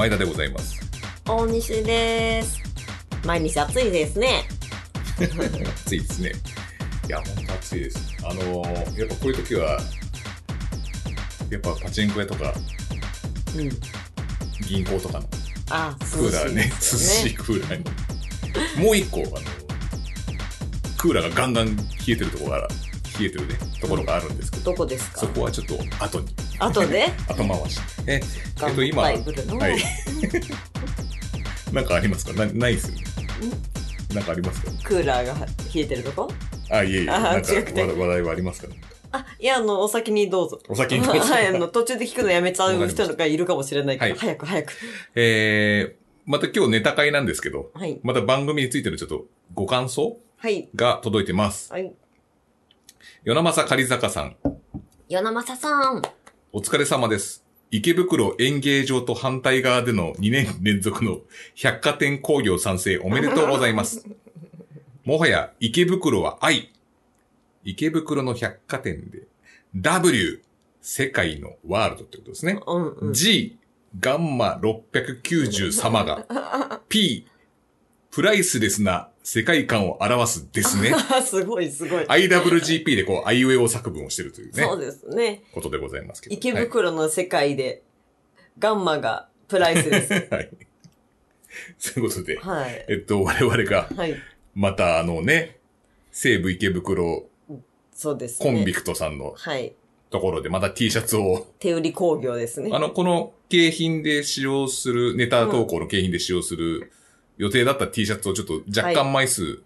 前田でございます大西です。毎日暑いですね。暑いですねいや本当暑いですあのーやっぱこういう時はやっぱパチンコ屋とかうん。銀行とかのあ、クーラーね涼しい。クーラーにもう一個あのクーラーがガンガン冷えてるところが冷えてるねところがあるんですけどどこですか？そこはちょっと後に後で後回しええっと今はい なんかありますか？なないですよねなんかありますか？クーラーが冷えてるとこ？あ、いえいえ、あなんか違くて話話題はありますか？ね。あ、いや、あの、お先にどうぞ。お先にどうぞ はい、あの、途中で聞くのやめちゃう人がいるかもしれないから、はい早く早く。えー、また今日ネタ会なんですけど、はい。また番組についてのちょっとご感想はい。が届いてます。はい。与那正狩坂さん、与那正さん。お疲れ様です。池袋演芸場と反対側での2年連続の百貨店工業賛成おめでとうございます。もはや池袋は愛。池袋の百貨店で W 世界のワールドってことですね。うんうん。G、ガンマ690様が、P、プライスレスな世界観を表すですね。すごいすごい。IWGP でこう、アイウェオ作文をしてるというね、そうですね。ことでございますけど。池袋の世界で、ガンマがプライスです。はい。はい。そういうことで、はい。えっと、我々が、はい。またあのね、西武池袋そうですね。コンビクトさんのはい。ところで、また T シャツを、手売り工業ですね。あの、この景品で使用する、ネタ投稿の景品で使用する予定だった T シャツをちょっと若干枚数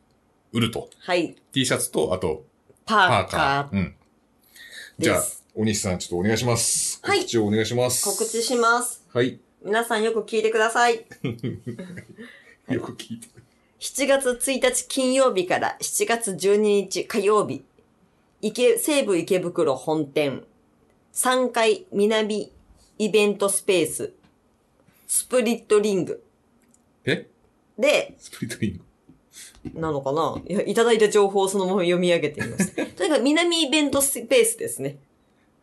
売ると。はい。T シャツと、あと、パパーカーカー。ー。うん。じゃあ大西さん、ちょっとお願いします。はい告知をお願いします。告知します。はい。皆さんよく聞いてください。よく聞いて。7月1日金曜日から7月12日火曜日、池、西武池袋本店、3階南イベントスペース、スプリットリングえで、スプリットリング。なのかな？いや、いただいた情報をそのまま読み上げてみます。とにかく南イベントスペースですね。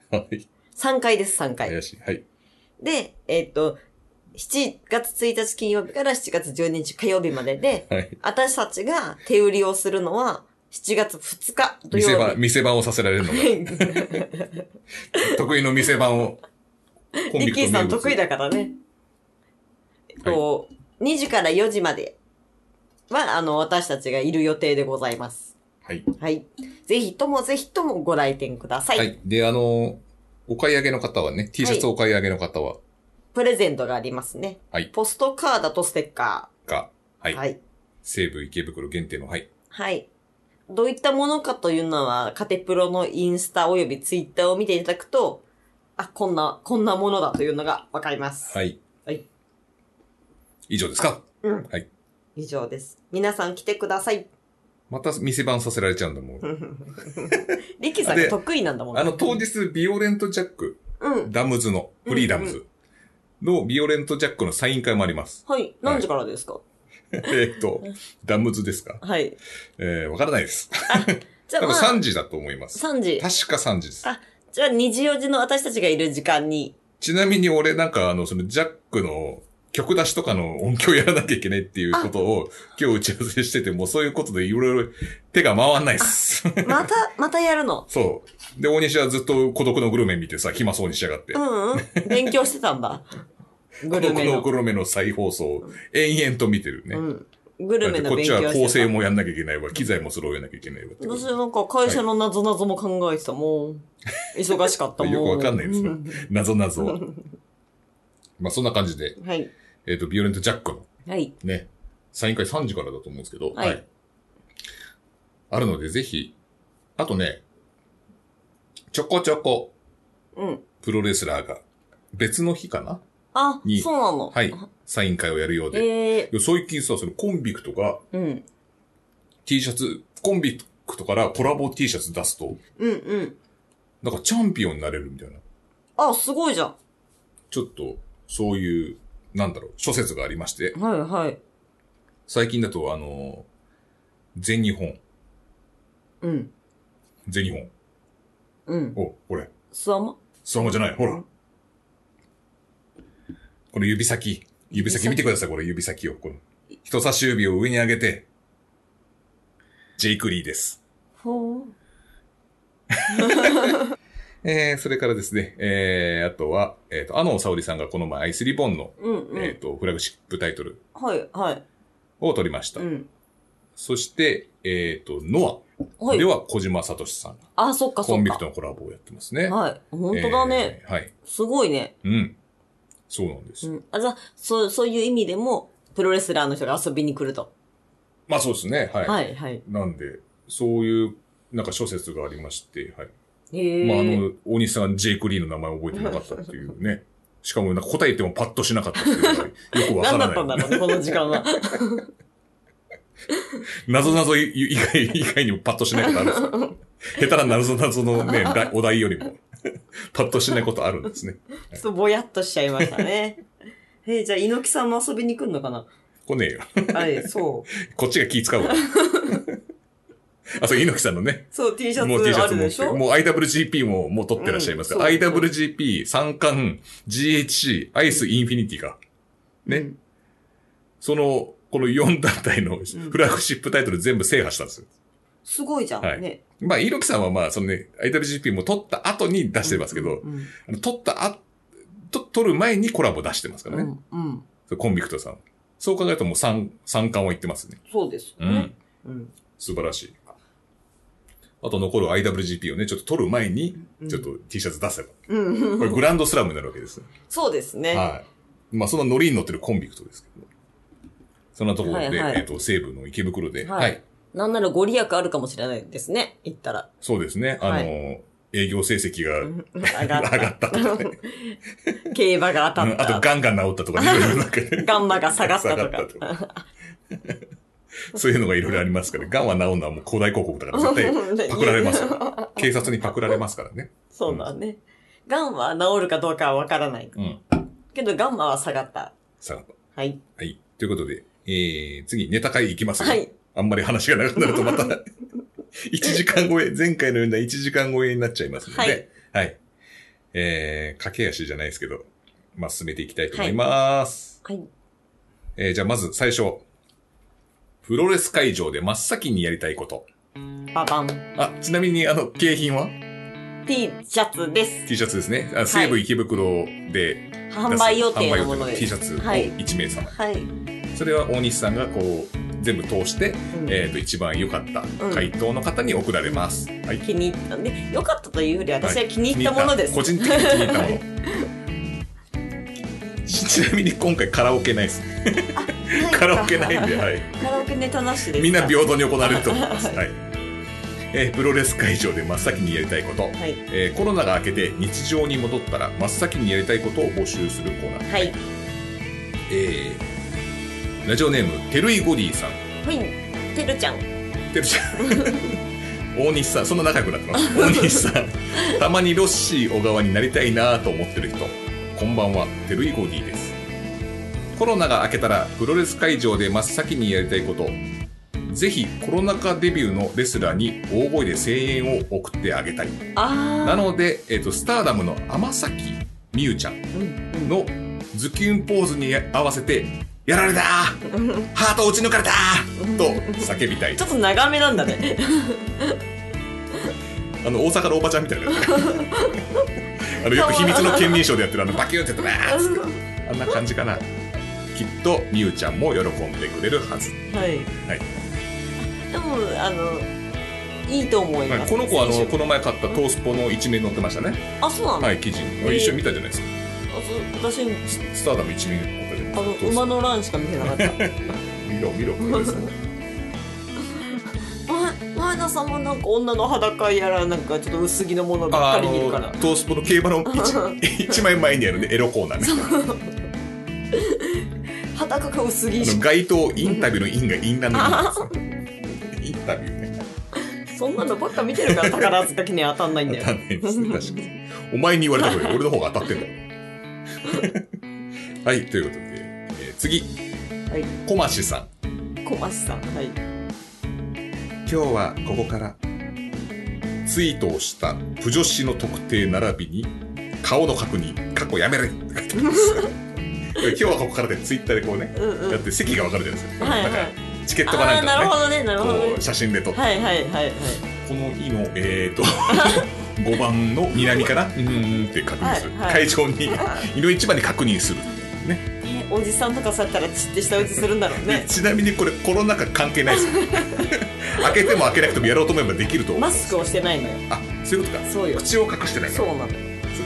はい。3階です、3階。怪しい。はい。で、えっ、と、7月1日金曜日から7月12日火曜日までで、はい。私たちが手売りをするのは7月2日土曜店番、日。店番をさせられるのが、得意の店番を。コリッキーさん得意だ。だからね。えっと、2時から4時までは、あの、私たちがいる予定でございます。はい。はい。ぜひともぜひともご来店ください。はい。で、あの、お買い上げの方はね、T シャツお買い上げの方は、プレゼントがありますね。はい。ポストカードとステッカが、はい。ー。はい。西武池袋限定の、はい。はい。どういったものかというのは、カテプロのインスタおよびツイッターを見ていただくと、あ、こんな、こんなものだというのがわかります。はい。はい。以上ですか？うん。はい。以上です。皆さん来てください。また店番させられちゃうんだもん。リッキーさんが得意なんだもんあの、当日、ビオレントジャック、うん。ダムズの、フリーダムズのビオレントジャックのサイン会もあります。はい。何時からですか、えっと、ダムズですか？はい。えー、わからないです。多分じゃあまあ、3時だと思います。3時。確か3時です。あ、じゃあ2時4時の私たちがいる時間に。ちなみに俺なんかあの、そのジャックの曲出しとかの音響やらなきゃいけないっていうことを今日打ち合わせしててもそういうことでいろいろ手が回んないっす。また、またやるの？そう。で、大西はずっと孤独のグルメ見てさ、暇そうにしやがって。うん、うん。勉強してたんだ。グルメの。孤独のグルメの再放送を延々と見てるね。うん。グルメのだってこっち。は構成もやんなきゃいけないわ、機材も揃えなきゃいけないわ私なんか会社の謎々も考えてたもん。忙しかったもん。よくわかんないですよう。謎謎は。まあそんな感じで、はい。えっ、と、ビオレントジャックのはい。ね、サイン会3時からだと思うんですけど、はいあるので、ぜひ、あとね、ちょこちょこ、うん。プロレスラーが、別の日かな？あに、そうなの。はい、サイン会をやるようで。ええいや最近さ、そのコンビクトがうん。T シャツ、コンビクトからコラボ T シャツ出すと、うんうん。なんかチャンピオンになれるみたいな。あ、すごいじゃん。ちょっと、そういう、なんだろう、諸説がありまして、はいはい。最近だと、あの、全日本、うん。全日本。うん。お、これ、スワマスワマじゃない、ほら。の指先。指先見てください、これ指先を。この人差し指を上に上げて、ジェイクリーです。ほう。えー、それからですね、えー、あとは、えっ、と、アノン沙織さんがこの前アイスリボンの、うんうん。えっ、と、フラグシップタイトルはい、はい。を取りました。うん。そして、えっ、と、ノアはい。では小島聡さんがあ、そっかそっかコンビクト。のコラボをやってますね。はい。本当だね。えーはい。すごいね。うん。そうなんです。うん。あ、じゃあ、そう、そういう意味でも、プロレスラーの人が遊びに来ると。まあそうですね。はい。はい、はい。なんで、そういう、なんか諸説がありまして、はい。まああの、大西さんがジェイク・リーの名前を覚えてなかったっていうね。しかもなんか答えてもパッとしなかったっていうのがよくわか何だらない。ったんだろうね、この時間は。謎々以外、以外にもパッとしないことあるんですか下手な謎々のね、だお題よりも、パッとしないことあるんですね。ちょっとぼやっとしちゃいましたね。えーじゃあ、猪木さんも遊びに来るのかな来ねえよ。はい、そう。こっちが気使うわ。あ、そう、猪木さんのね。そう、T シャもう T シツャツ持っ。あるでしてょ？もう IWGP ももう取ってらっしゃいますうん IWGP、三冠、GHC、アイスインフィニティが。ね。うんその、この4団体のフラッグシップタイトル全部制覇したんですよ。すごいじゃん、はいね。まあ、猪木さんはまあ、そのね、IWGP も取った後に出してますけど、うん。あの取ったあ、と、取る前にコラボ出してますからね。うん。うん。コンビクトさん。そう考えるともう三、三冠はいってますね。そうですよねうん。。うん。素晴らしい。あと残る IWGP をね、ちょっと取る前に、ちょっと T シャツ出せば。うん。これグランドスラムになるわけです。そうですね。はい。まあ、そのノリに乗ってるコンビクトですけど。そんなところで、はいはいえっ、と、西部の池袋で、ははいい、なんならご利益あるかもしれないですね。行ったら。そうですね。あの、はい営業成績がうん上上がった。がったとかね。競馬が当うんあと、たった。ガンガン治ったとかね、いろいろなんかねガンマが下がった 下とがったとか。か。そういうのがいろいろありますから、ガンは治るのはもう広大広告だから絶対 パクられますよ。警察にパクられますからね。そうだね。ガンマは治るかどうかはわからない。うん。けどガンマは下がった。さあ、はい。はい。ということで、えー、次、ネタ会いきますよ。はい。あんまり話が長くなるとまた、1時間超え、前回のような1時間超えになっちゃいますので、はいはい。えー、駆け足じゃないですけど、まあ、進めていきたいと思います。はい。えー、じゃあまず最初。プロレス会場で真っ先にやりたいこと。ババン。あ、ちなみにあの、景品は？T シャツです。T シャツですね。あ西武池袋で販売予定のものです。T シャツをはい。1名様。はい。それは大西さんがこう、全部通して、うんえっ、と、一番良かった回答の方に送られます。はい。気に入ったんで、良かったというより私ははい気に入ったものです。個人的に気に入ったもの。ち ちなみに今回カラオケないです。カラオケないんで、はい。カラオケネタなしでみんな平等に行われると思います。はい。えープロレス会場で真っ先にやりたいこと。はい。えーコロナが明けて日常に戻ったら真っ先にやりたいことを募集するコーナー。はい。えーラジオネーム、てるいゴディさん。はい。てるちゃん。てるちゃん。大西さん、そんな仲良くなってます。大西さん、たまにロッシー小川になりたいなと思ってる人。こんばんは、てるいゴディです。コロナが明けたら、プロレス会場で真っ先にやりたいこと。ぜひ、コロナ禍デビューのレスラーに大声で声援を送ってあげたい。なので、えっ、と、スターダムの天崎美優ちゃんのズキュンポーズに合わせて、やられたーハート打ち抜かれたーと叫びたいちょ。っと長めなんだね。あの、大阪のおばちゃんみたいな。あの、よく秘密の県民賞でやってるあの、バキュンってやったなーっつってあんな感じかな。きっと、みゆちゃんも喜んでくれるはず。はい。はい。でも、あの、いいと思いはいます。この子は、あの、この前買ったトースポの一面載ってましたね。あ、そうなの、はい、記事に。ー一緒に見たじゃないですか。あそう私、スターダム一面載ったじゃないあの、ですか。馬の欄しか見てなかった。見ろ、見ろ、これです。前前田さんもなんか女の裸やらなんかちょっと薄着のものばっあかり見るからの、トースポの競馬の一一枚前にあるね、エロコーナーね。裸が薄着街頭インタビューのインがインランド インタビューね。そんなのばっか見てるから宝塚記念当たんないんだよ当たんないですね、確かに。お前に言われたことで俺の方が当たってんだよ。はい、ということで、えー次、はい小町さん。小町さんはい今日はここから、ツイートをしたプ女子の特定並びに、顔の確認、過去やめれって書いてます。今日はここからでツイッターでこうね、うんうんやって席がわかるじゃないですか。はいはいなんかチケットかああー、なんかのね、なるほどね、ね写真で撮って、はいはいはいはい。この日の、えーと、5番の南から、うーんって確認する。はいはい会場に、胃の一番に確認する。ね。えおじさんとかそうやったらちって下打ちするんだろうね。ちなみにこれコロナ禍関係ないですよ。開けても開けなくてもやろうと思えばできると思う。マスクをしてないのよ。あ、そういうことか。そうよ。口を隠してない。そうなのよ。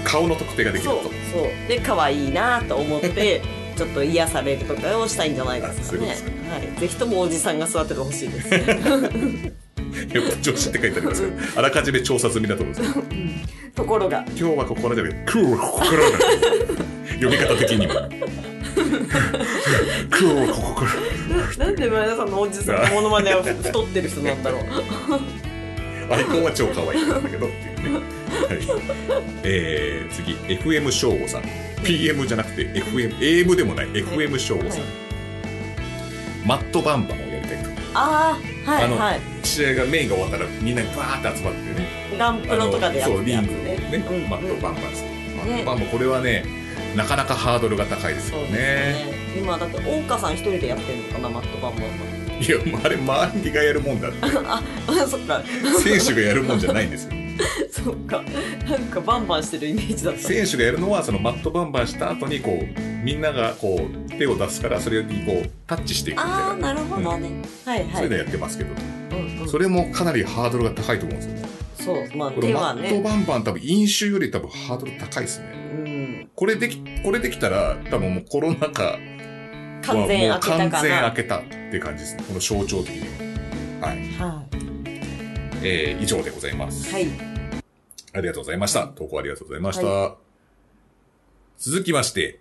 顔の特定ができるそうと。そう。で、可愛いなと思って、ちょっと癒されるとかをしたいんじゃないですかね。はい。ぜひともおじさんが座っててほしいです。やっぱ女子って書いてありますけど、あらかじめ調査済みだと思うんですよ。ところが、今日はここからじゃなくて、今日はこらだ。読み方的にも。今日はここから。なんで前田さんのおじさんのモノマネは太ってる人なんだろう。アイコンは超可愛いんだけどっていうね。はい。えー、次、FM 翔吾さん。PM じゃなくて FM、AM でもない FM 翔吾さん。はいマットバンバンをやりたいと。ああ、はいあのはい。試合がメインが終わったらみんなバーって集まってね。ガンプロとかでやってそう、リングをねね、うんマットバンバンです。マッねトバンバン、これはね、なかなかハードルが高いですよね。ね。今だって大岡さん一人でやってるのかなマットバンバンいや、あれ周りがやるもんだって。は。あ、そっか。選手がやるもんじゃないんですよ。そっか。なんかバンバンしてるイメージだった。選手がやるのはそのマットバンバンした後にこうみんながこう手を出すからそれにこうタッチしていくみたいなああ、なるほどね。はいはい。そういうのやってますけど、うんうんそれもかなりハードルが高いと思うんですよねそう、まあこれマット手はね。バンバン多分飲酒より多分ハードル高いですねうん。これできこれできたら多分もうコロナ禍は完全もう開けたか完全開な。けたって感じですねこの象徴的にははい、はえー、以上でございます、い。はい。ありがとうございました。投稿ありがとうございました。続きまして、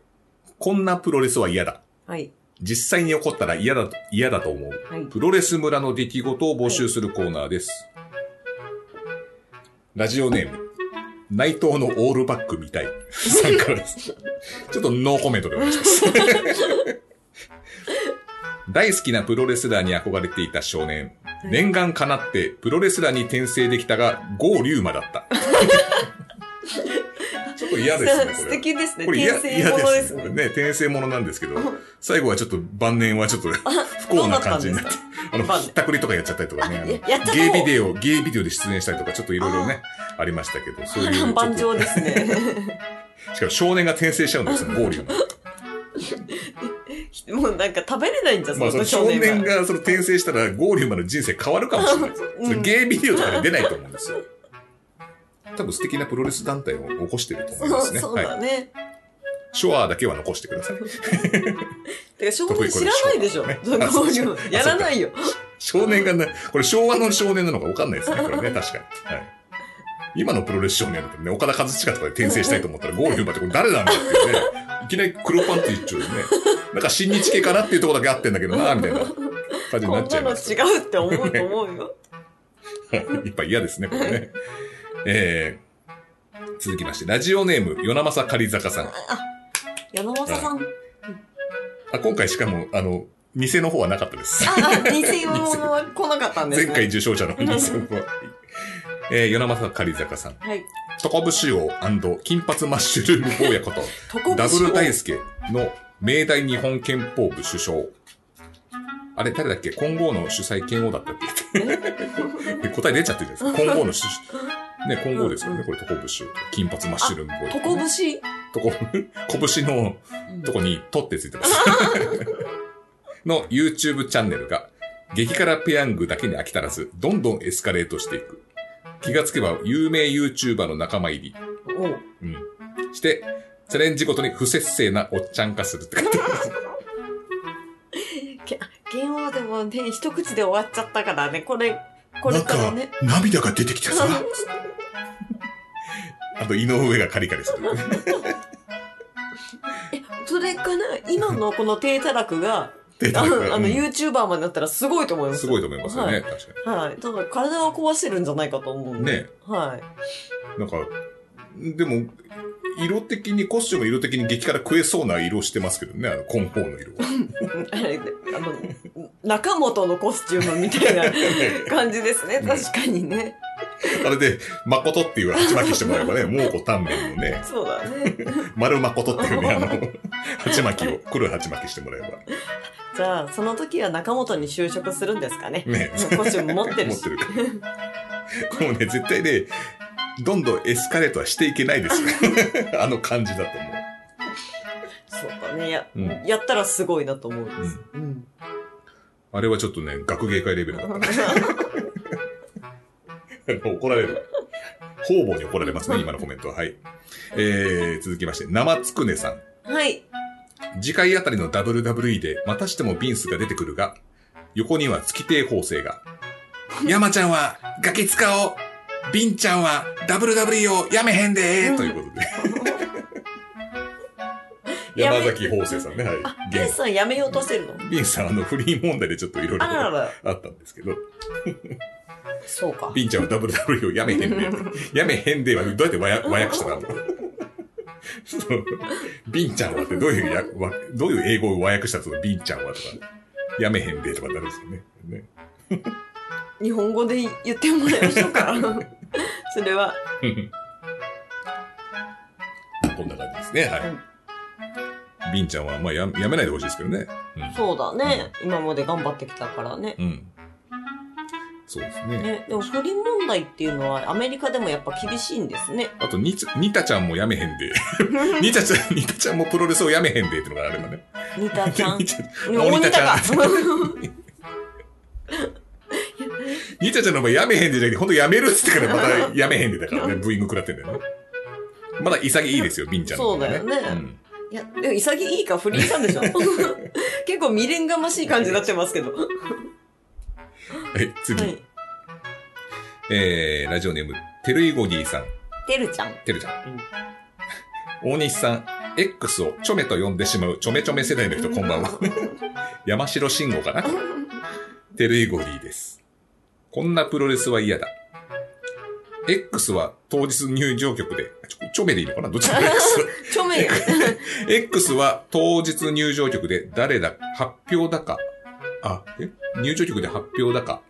こんなプロレスは嫌だ。はい。実際に起こったら嫌だ、嫌だと思う。はい。プロレス村の出来事を募集するコーナーです。ラジオネーム、内藤のオールバックみたい。です。ちょっとノーコメントでお願いします。大好きなプロレスラーに憧れていた少年。念願かなってプロレスラーに転生できたが、ゴーリューマだった。ちょっと嫌ですね。これ素敵ですね。これ嫌ですね。転生ものなんですけど、最後はちょっと晩年はちょっと不幸な感じになってあの、ひったくりとかやっちゃったりとかね、ゲイビデオ、ゲイビデオで出演したりとか、ちょっといろいろね、ありましたけど、そういうちょっと。万丈ですね。しかも少年が転生しちゃうんですよ、ゴーリューマ。もうなんか食べれないんじゃん、まあ、その少年がその転生したら、ゴーリューマの人生変わるかもしれないですよ。うんゲイビデオとかで出ないと思うんですよ。多分素敵なプロレス団体を起こしてると思いますね。そうそうはい。ショアだけは残してください。てか、少年知らないでしょ。ねそのあそういうのやらないよ。少年がな、これ昭和の少年なのか分かんないですね、これね、確かに。はい。今のプロレス少年だとね、岡田和親とかで転生したいと思ったら、ゴールフーバってこれ誰なんだっていうね、いきなり黒パンツ一丁でね、なんか新日系かなっていうところだけ合ってんだけどな、みたいな感じになっちゃこんないのます。違うって思うと思うよ。いっぱい嫌ですね、これね。えー、続きまして、ラジオネーム、与那正狩坂さん。山本さん。あ今回しかも、あの、偽の方はなかったです。あ、偽物は来なかったんですね。前回受賞者の偽の方は。えー、与那正狩坂さん。はい。トコブシオ金髪マッシュルーム坊やこと、ダブル大輔の明大日本憲法部首相。あれ、誰だっけ？金剛の主催剣王だったっけ？答え出ちゃってるじゃないですか。金剛の主、ね、金剛ですよね。これ、トコブシオ金髪マッシュルーム坊や、トコ節とこ、拳 のとこに取ってついてます。の YouTube チャンネルが、激辛ペヤングだけに飽き足らず、どんどんエスカレートしていく。気がつけば、有名 YouTuber の仲間入り。おううん。して、チャレンジごとに不節制なおっちゃん化するって書いてます。けゲームはでもね、一口で終わっちゃったからね、これ、これからね。涙が出てきたさ。あと、井上がカリカリする。え、それかな？今のこの体たらくが、あの、あのうん YouTuber までなったらすごいと思います。すごいと思いますよね、はい確かはい。ただ体を壊してるんじゃないかと思うんで。ねはい。に。なんか、でも、色的に、コスチューム色的に激辛食えそうな色してますけどね、あの、コンフォーの色は。あれ、あの、中本のコスチュームみたいな 感じですね。確かにね。あれで、誠っていう鉢巻きしてもらえばね、蒙古タンメンのね、そうだね。丸誠っていうね、あの、鉢巻きを、黒い鉢巻きしてもらえば。じゃあ、その時は中本に就職するんですかね。ねもうコスチューム持ってるし。持ってるから。もうね、絶対ね、どんどんエスカレートはしていけないですよ。あの感じだと思う。そうだね。や、うんやったらすごいなと思うんです。うん。あれはちょっとね、学芸会レベルだった。怒られる。方々に怒られますね、今のコメントは。はい。えー、続きまして、生つくねさん。はい。次回あたりの WWE でまたしてもビンスが出てくるが、横には月亭法制が、山ちゃんはガキ使おうビンちゃんは WWE をやめへんでーということで。山崎法制さんね、はい。あ、ケンさん辞めようとしてるの？ビンさん、あの、フリー問題でちょっといろいろ。あったんですけど、そうか。ビンちゃんは WWE を やめへんでー。やめへんでーはどうやって和訳したのそうビンちゃんはってどういうや、わどういう英語を和訳したとビンちゃんはとか、やめへんでーとかなるんですよね。ね日本語で言ってもらいましょうか。それは。こんな感じですね。はい。ビンちゃんは、まあや、やめないでほしいですけどね。そうだね。今まで頑張ってきたからね。うん。うん。そうですね。ね、でも不倫問題っていうのはアメリカでもやっぱ厳しいんですね。あと、ニツニタちゃんもやめへんで。ニタちゃん、ニタちゃんもプロレスをやめへんでっていうのがあればね。ニタちゃん。ニタ大ニタか。ニタちゃんの場合やめへんでじゃなくて、ほんとやめるっつってからまたやめへんでだからね、ブーイング食らってんだよね。まだ潔いですよ、ビンちゃんの方が、そうだよねうんいや、でも潔いか不倫したんでしょ結構未練がましい感じになってますけど。ははい、次。い。えー、ラジオネーム、テルイゴギーさん。てるちゃん。てるちゃん。大西さん、X をちょめと呼んでしまうちょめちょめ世代の人、こんばんは。山城慎吾かな？テルイゴリーです。こんなプロレスは嫌だ。X は当日入場曲で、ちょちょめでいいのかな？どっちも X。ちょめや。X は当日入場曲で誰だ、発表だか、あ、え入場曲で発表だか、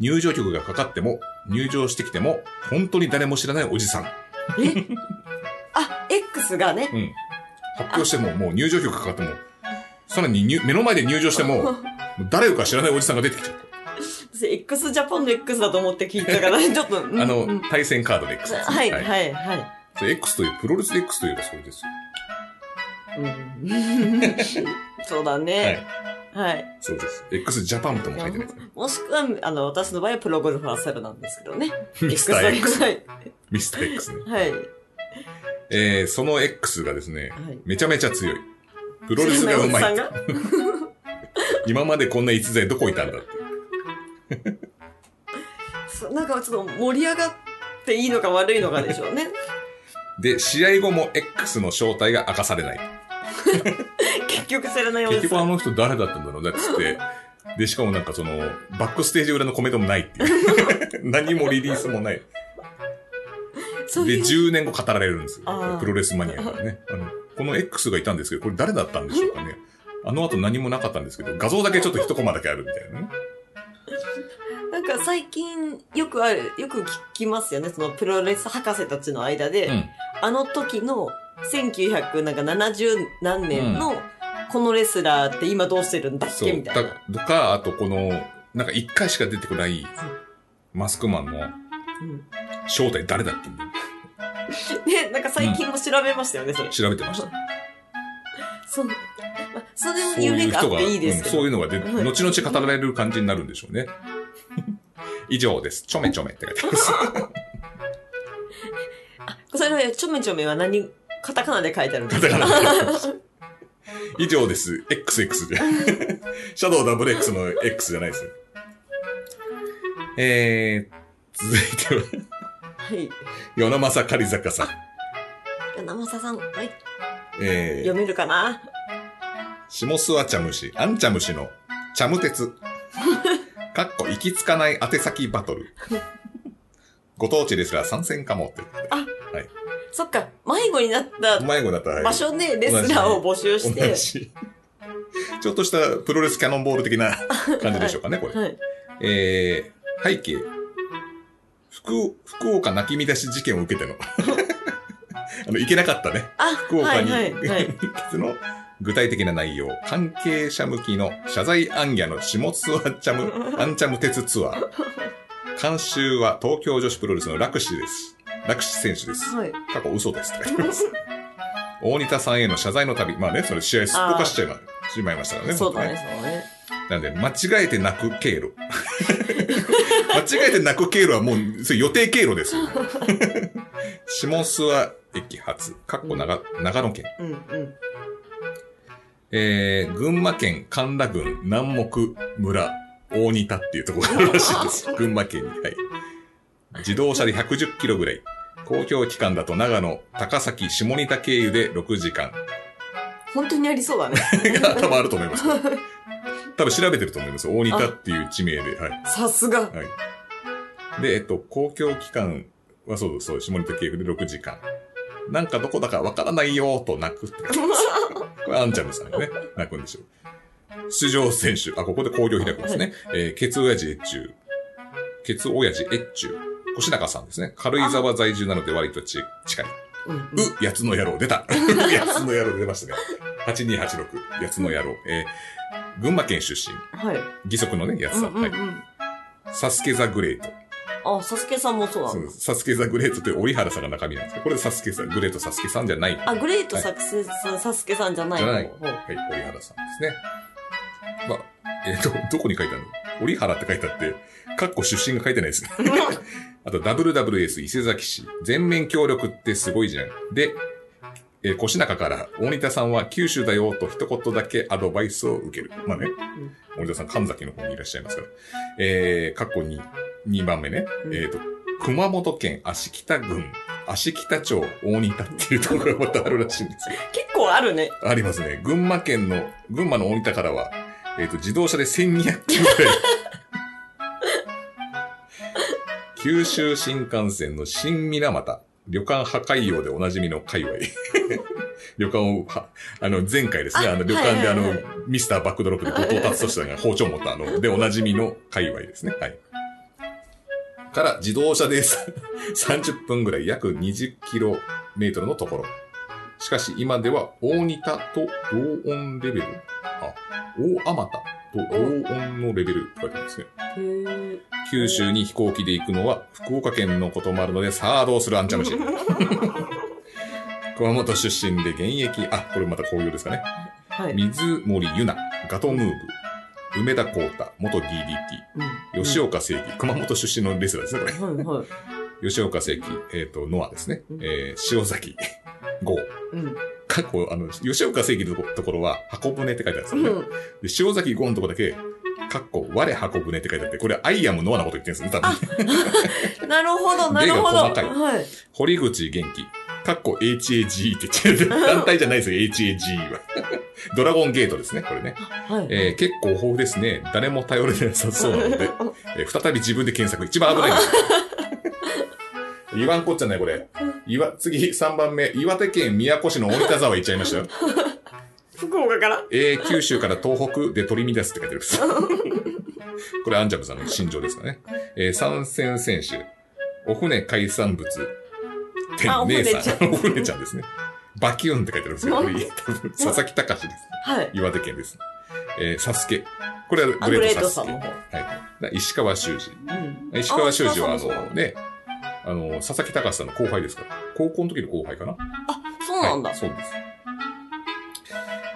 入場曲がかかっても、入場してきても、本当に誰も知らないおじさん。あ、X がね。うん。発表しても、もう入場曲かかっても、さらに入目の前で入場しても、誰か知らないおじさんが出てきちゃっ私 x ジャパンの X だと思って聞いたから、ちょっと。うんた。あの、うん対戦カードで X ですね、はい、はい、はい。それ X という、プロレスで X といえばそれですよ。うん そうだね。はい。そうです。X ジャパンとも書いてないですね。もしくは、あの、私の場合はプロゴルファーセルなんですけどね。ミスター X。はい。ミスター X ね。はい。えー、その X がですね、はいめちゃめちゃ強い。プロレスがうまい。今までこんな逸材どこいたんだって。なんかちょっと盛り上がっていいのか悪いのかでしょうね。で、試合後も X の正体が明かされない。結局知らないおじさん。結局あの人誰だったんだろうねっつって。で、しかもなんかその、バックステージ裏のコメントもないっていう。何もリリースもない。で、そういう。10年後語られるんですよ。プロレスマニアからね。あの、この X がいたんですけど、これ誰だったんでしょうかね。あの後何もなかったんですけど、画像だけちょっと一コマだけあるみたいなね。なんか最近よくある、よく聞きますよね。そのプロレス博士たちの間で、うん。あの時の1970何年のこのレスラーって今どうしてるんだっそう。け？みたいな。だとか、あとこの、なんか一回しか出てこないマスクマンのうん正体誰だっけみたいなね、なんか最近も調べましたよね、それ。調べてました。そう。まあ、それもそう夢があっていいですけど。うんそういうのがで、はい後々語られる感じになるんでしょうね。以上です。ちょめちょめって書いてあります。それはちょめちょめは何、カタカナで書いてあるんですか？カタカナで以上です。XX で。シャドウダブル X の X じゃないですよ。えー、続いては、はい。与那正狩坂さん。生ささん、はい。えー読、めるかな？下諏訪茶ンチャムシの、チャム鉄。かっこ、行き着かない宛先バトル。ご当地レスラー参戦かもって。そっか、迷子になった迷子だった場所でレスラーを募集して。ちょっとしたプロレスキャノンボール的な感じでしょうかね、これ。はい。えー、背景。福、福岡泣き乱し事件を受けての。あの、行けなかったね。あ、福岡に、はいはいはい。の具体的な内容、関係者向きの謝罪暗夜の下津アンチャム、アンチャム鉄ツアー。監修は東京女子プロレスの楽士です。楽士選手です。はい。過去嘘ですって書いてます。大仁田さんへの謝罪の旅。まあね、それ試合すっぽかしちゃいましまいましたからね。そうだね、本そうだね。なんで、間違えて泣く経路。間違えて泣く経路はもう、それ予定経路ですよ。下諏訪駅発、かっこ長長野県。うんうん。えー、群馬県神田郡南木村大仁田っていうところがあるらしいです。群馬県に。はい。自動車で110キロぐらい。公共機関だと長野、高崎、下仁田経由で6時間。本当にありそうだね。いや、多分あると思います。多分調べてると思います。大仁田っていう地名で。はい。さすが。はい。で、えっと、公共機関はそうそう、下仁田経由で6時間。なんかどこだかわからないよーと泣くって書いてます。これアンチャムさんがね、泣くんでしょう。出場選手、あ、ここで工業開くんですね。えー、ケツ親父越中。ケツ親父越中。越中さんですね。軽井沢在住なので割とち近い。うんう、やつの野郎、出た。やつの野郎出ましたね。8286、やつの野郎。えー群馬県出身。はい。義足のね、やつさん。はい。ん。サスケザグレート。あ、サスケさんもそうなの？そうサスケザグレートって折原さんが中身なんですけど、これサスケさん、グレートサスケさんじゃない。あ、グレートサクセさん、サスケさんじゃないのじゃない。はい、折原さんですね。まあ、えっ、と、どこに書いてあるの？折原って書いてあって、カッコ出身が書いてないです。あと、WWS 伊勢崎市、全面協力ってすごいじゃん。で、えー、腰中から、大仁田さんは九州だよと一言だけアドバイスを受ける。まあね、大仁田さん神崎の方にいらっしゃいますから。えー、カッコ2、2番目ね。うんえっ、と、熊本県足北郡、足北町大仁田っていうところがまたあるらしいんですよ。結構あるね。ありますね。群馬県の、群馬の大仁田からは、えっ、と、自動車で1200キロぐらい。九州新幹線の新水俣、旅館破壊用でおなじみの界隈。旅館を、は、あの、前回ですね、あの、旅館であの、ミスターバックドロップで後藤達人が包丁を持ったあの、でおなじみの界隈ですね。はい。から、自動車でさ30 分ぐらい、約20キロメートルのところ。しかし今では大仁田と同音レベルあ、大あまたと同音のレベルって書いてあるんですね。九州に飛行機で行くのは福岡県のこともあるので、さあどうするアンチャムシ。熊本出身で現役、あ、これまた紅葉ですかね。はい。水森ゆな、ガトムーブ、梅田光太、元 DDT、うん吉岡正義、熊本出身のレスラーですね、これ。はいはい。吉岡正義、えっ、と、ノアですねうん。えー、塩崎、ゴー。うん。過去、あの、吉岡正義のところは、箱舟って書いてあるんですよね。うん。で、塩崎ゴーのとこだけ、かっこ、我箱舟って書いてあって、これ、アイアムノアなこと言ってるんですね、多分。なるほど、なるほど。細かいはい。堀口元気。かっこ HAG って言ってる。団体じゃないですよ、HAG は。ドラゴンゲートですね、これね。はい。えー結構豊富ですね。誰も頼れなさそうなので、えー再び自分で検索。一番危ないんですよ。言わんこっちゃない、これ。岩、次、3番目。岩手県宮古市の大仁田沢行っちゃいましたよ。福岡から？えー、九州から東北で取り乱すって書いてあるんです。これ、アンジャムさんの心情ですかね。えー、参戦選手。お船海産物。店あお船姉さん。お船ちゃんですね。バキュンって書いてあるんですけど、これ、多分佐々木隆です。はい。岩手県です。えー、サスケ。これはあ、ググレートサスケ。はい。だ石川修司。うん。石川修司は、あの、ね、あの、佐々木隆さんの後輩ですから。高校の時の後輩かなあ、そうなんだはい、。そうです。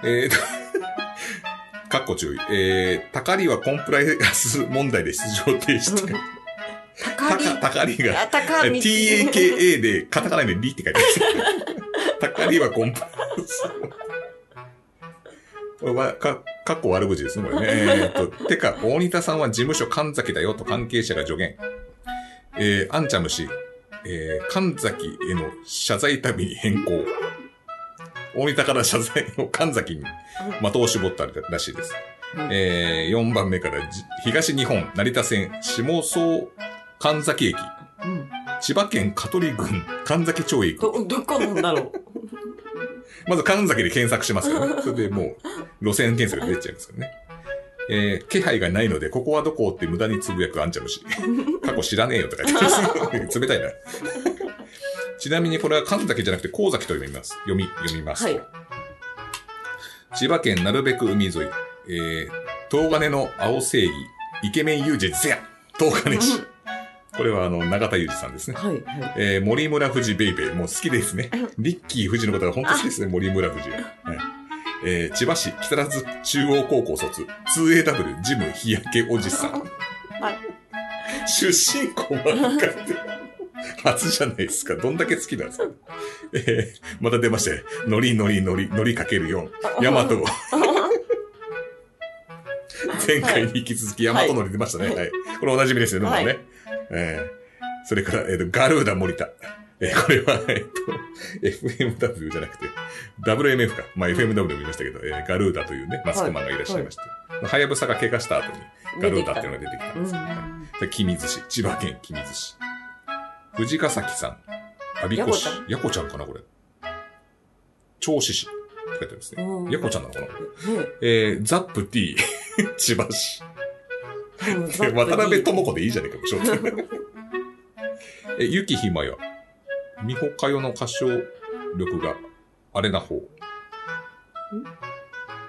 えーと、かっこ注意。えー、たかりはコンプライアンス問題で出場停止って。高り。たかりが。TAKA でカタカナでリって書いてある。たかりはコンプライアンス。これはか、かっこ悪口ですね、これね。えーっと、てか、大仁田さんは事務所神崎だよと関係者が助言。えー、アンチャム氏、えー、神崎への謝罪旅に変更。大仁田から謝罪を神崎に的を絞ったらしいです。うんえー、4番目からじ東日本成田線下総神崎駅。うん。千葉県香取郡神崎町へ行く。ど、どこなんだろう。まず神崎で検索しますからね。それでもう、路線検索で出ちゃいますからね。えー、気配がないので、ここはどこって無駄につぶやくあんちゃむし。過去知らねえよとか言ってます。冷たいな。ちなみにこれは神崎じゃなくて神崎と読みます。読み、読みますと。はい千葉県なるべく海沿い、えー、東金の青正義、イケメン友人せや東金市。これはあの、永田裕二さんですね。はい。はい。えー、森村富士ベイベー、もう好きですね。リッキー富士のことが本当好きですね、森村富士は。はい。えー、千葉市木更津中央高校卒、2AW ジム日焼けおじさん。はい。出身校は分かって、初じゃないですか。どんだけ好きなんですか。えー、また出まして、ノリノリノリ、ノリかける4。ヤマト。前回に引き続きヤマトノリ出ましたね。はい。これおなじみですよね、もうね。はいえー、それから、えっ、と、ガルーダ森田。えーこれは、えっ、と、FMW じゃなくて、WMF か。まあ、FMW も言いましたけど、えーガルーダというね、マスコマンがいらっしゃいまして。はやぶさが怪我した後に、ガルーダっていうのが出てきたんですよ。うんはい君津市、千葉県君津市。藤ヶ崎さん、阿鼻子市やこちゃ。んかな、これ。銚子市。って書いてあるんですね。うんやこちゃんなのかなねえー、ザップ T、千葉市。渡辺智子でいいじゃねえか、もう え、ゆきひまや。みほかよの歌唱力があれな方。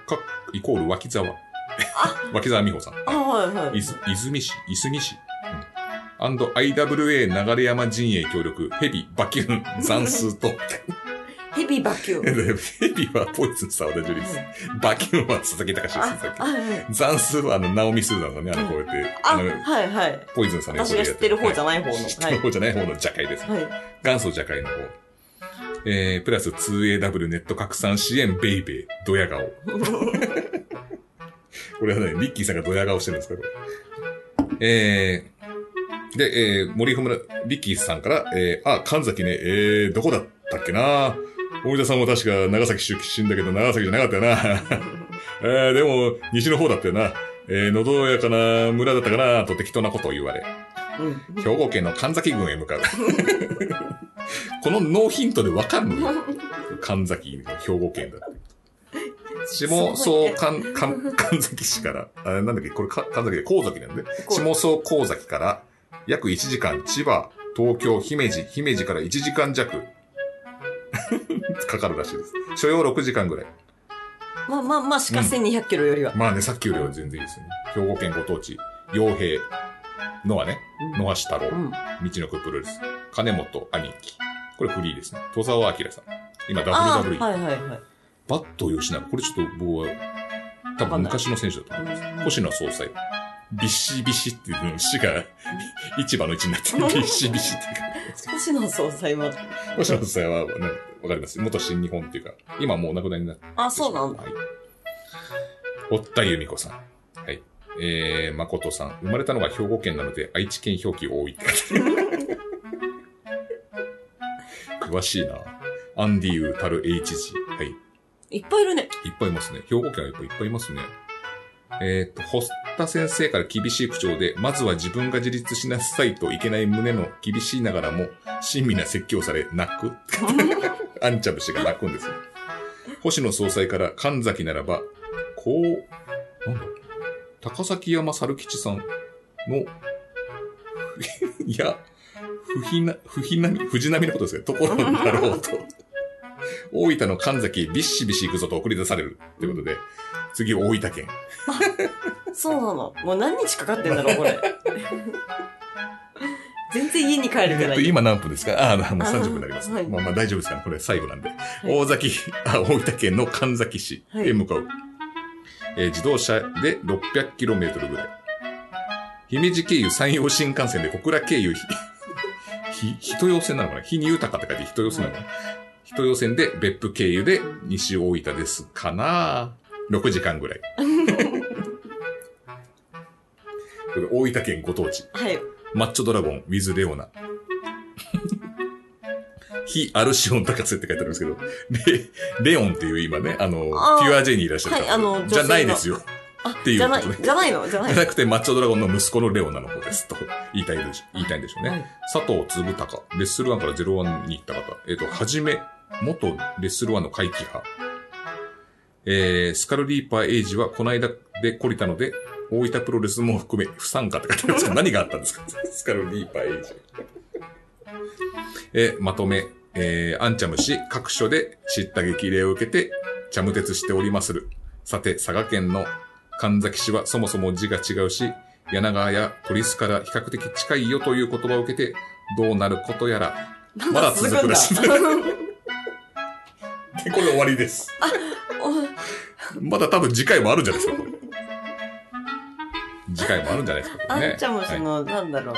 か、イコール脇沢。脇沢美穂さん。あ、はいはいい。ず、泉市、いすみ市。うん。アンド IWA 流山陣営協力、ヘビ、バキュン、残数と。ヘビバキュー。ヘビはポイズン沢田樹里です。バキュンは佐々木隆です。残数はあの、ナオミスーダンのね、あの、こうやって、あ、の、はいはい。ポイズンさんの私が知ってる方じゃない方の。知ってる方じゃない方の邪界です。はい。元祖邪界の方。えー、プラス 2AW ネット拡散支援ベイベー、ドヤ顔。これはね、リッキーさんがドヤ顔してるんですかこれ。えー、で、えー、森村、リッキーさんから、えー、あ、神崎ね、えー、どこだったっけな大田さんも確か長崎出身だけど、長崎じゃなかったよな。えー、でも、西の方だったよな。えー、のどやかな村だったかなと適当なことを言われ。うん。兵庫県の神崎郡へ向かう。このノーヒントでわかるの 神崎の兵庫県だって。下総神、崎市から、あなんだっけ、これか神崎で神崎なんで、下総神崎から約1時間、千葉、東京、姫路、姫路から1時間弱 かかるらしいです。所要6時間ぐらい。まあまあまあ、しか1200キロよりは。まあね、さっきよりは全然いいですよね。兵庫県ご当地、傭兵、ノアね、ノアシ太郎。うん。道のくプロレス。金本兄貴。これフリーですね。戸沢明さん。今あ WWE。はいはいはい。バット吉永。これちょっと僕は、多分昔の選手だと思います。うん星野総裁。ビシビシっていうの、死が 市場の位置になってる。ビシビシっていうか。星野総裁は、星野総裁は、ね、わかります。元新日本っていうか、今もうお亡くなりになってあ、そうなんだ。はい。堀田由美子さん。はい。えー、誠さん。生まれたのが兵庫県なので、愛知県表記多い。詳しいな。アンディウータル HG。はい。いっぱいいるね。いっぱいいますね。兵庫県はやっぱいっぱいいますね。えっ、と、堀田先生から厳しい口調で、まずは自分が自立しなさいといけない胸の厳しいながらも、親身な説教され、泣くアンチャブ氏が泣くんですよ。星野総裁から神崎ならば、こう、なんだ高崎山猿吉さんの、いや、不ひな、不ひなみ、藤波のことですね。ところになろうと。大分の神崎ビッシビシ行くぞと送り出される。ということで、次大分県。そうなの。もう何日かかってんだろう、これ。全然家に帰れてえっと、ない。今何分ですか？ああ、もう30分になります。はいまあまあ大丈夫ですかねこれ最後なんで。い大崎、あ、大分県の神崎市へ向かう。えー自動車で 600km ぐらい。姫路経由山陽新幹線で小倉経由ひ、ひ、人用線なのかな？日に豊かって書いて人用線なのかな、人用線で別府経由で西大分ですかな ?6 時間ぐらい。大分県ご当地。はい。マッチョドラゴン、ウィズ・レオナ。非アルシオン高瀬って書いてあるんですけど、レ、レオンっていう今ね、あの、あーピュアジェにいらっしゃる方、はいじゃないですよ。あ、ていうじゃないことね、じゃないの？じゃないの？じゃなくて、マッチョドラゴンの息子のレオナの方です。と言いたいでし言いたいんでしょうね。はい佐藤嗣隆、レッスル1から01に行った方。えっ、と、はじめ、元レッスル1の回帰派。えー、スカルリーパーエイジはこの間で懲りたので、大分プロレスも含め不参加って書いてあるんですけど、何があったんですか？スカルリーパーエイジ。えーまとめ、えー、アンチャム氏各所で知った激励を受けて、茶無鉄しておりまする。さて、佐賀県の神崎市はそもそも字が違うし、柳川や鳥栖から比較的近いよという言葉を受けて、どうなることやら、まだ続くらしい。で、これ終わりです。まだ多分次回もあるんじゃないですか、次回もあるんじゃないですか、こあれね。んちゃんもそはいの、なんだろう。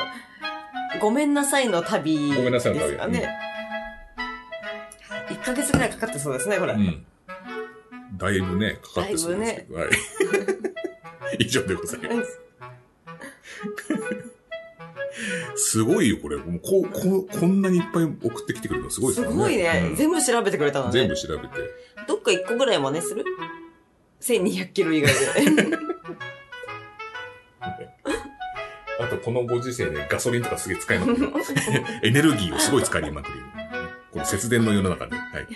ごめんなさいの旅。ごめんなさいの旅ですかね。1ヶ月ぐらいかかってそうですね、これ。うん。だいぶね、かかってそうですけど。はい。以上でございます。すごいよ、これ。もうこ、こ、こんなにいっぱい送ってきてくれるのすごいですねす。ごいね、うん全部調べてくれたのね。全部調べて。どっか1個ぐらい真似する ?1200 キロ以外で。あと、このご時世でガソリンとかすげえ使いまくる。エネルギーをすごい使いまくる。この節電の世の中で。はい。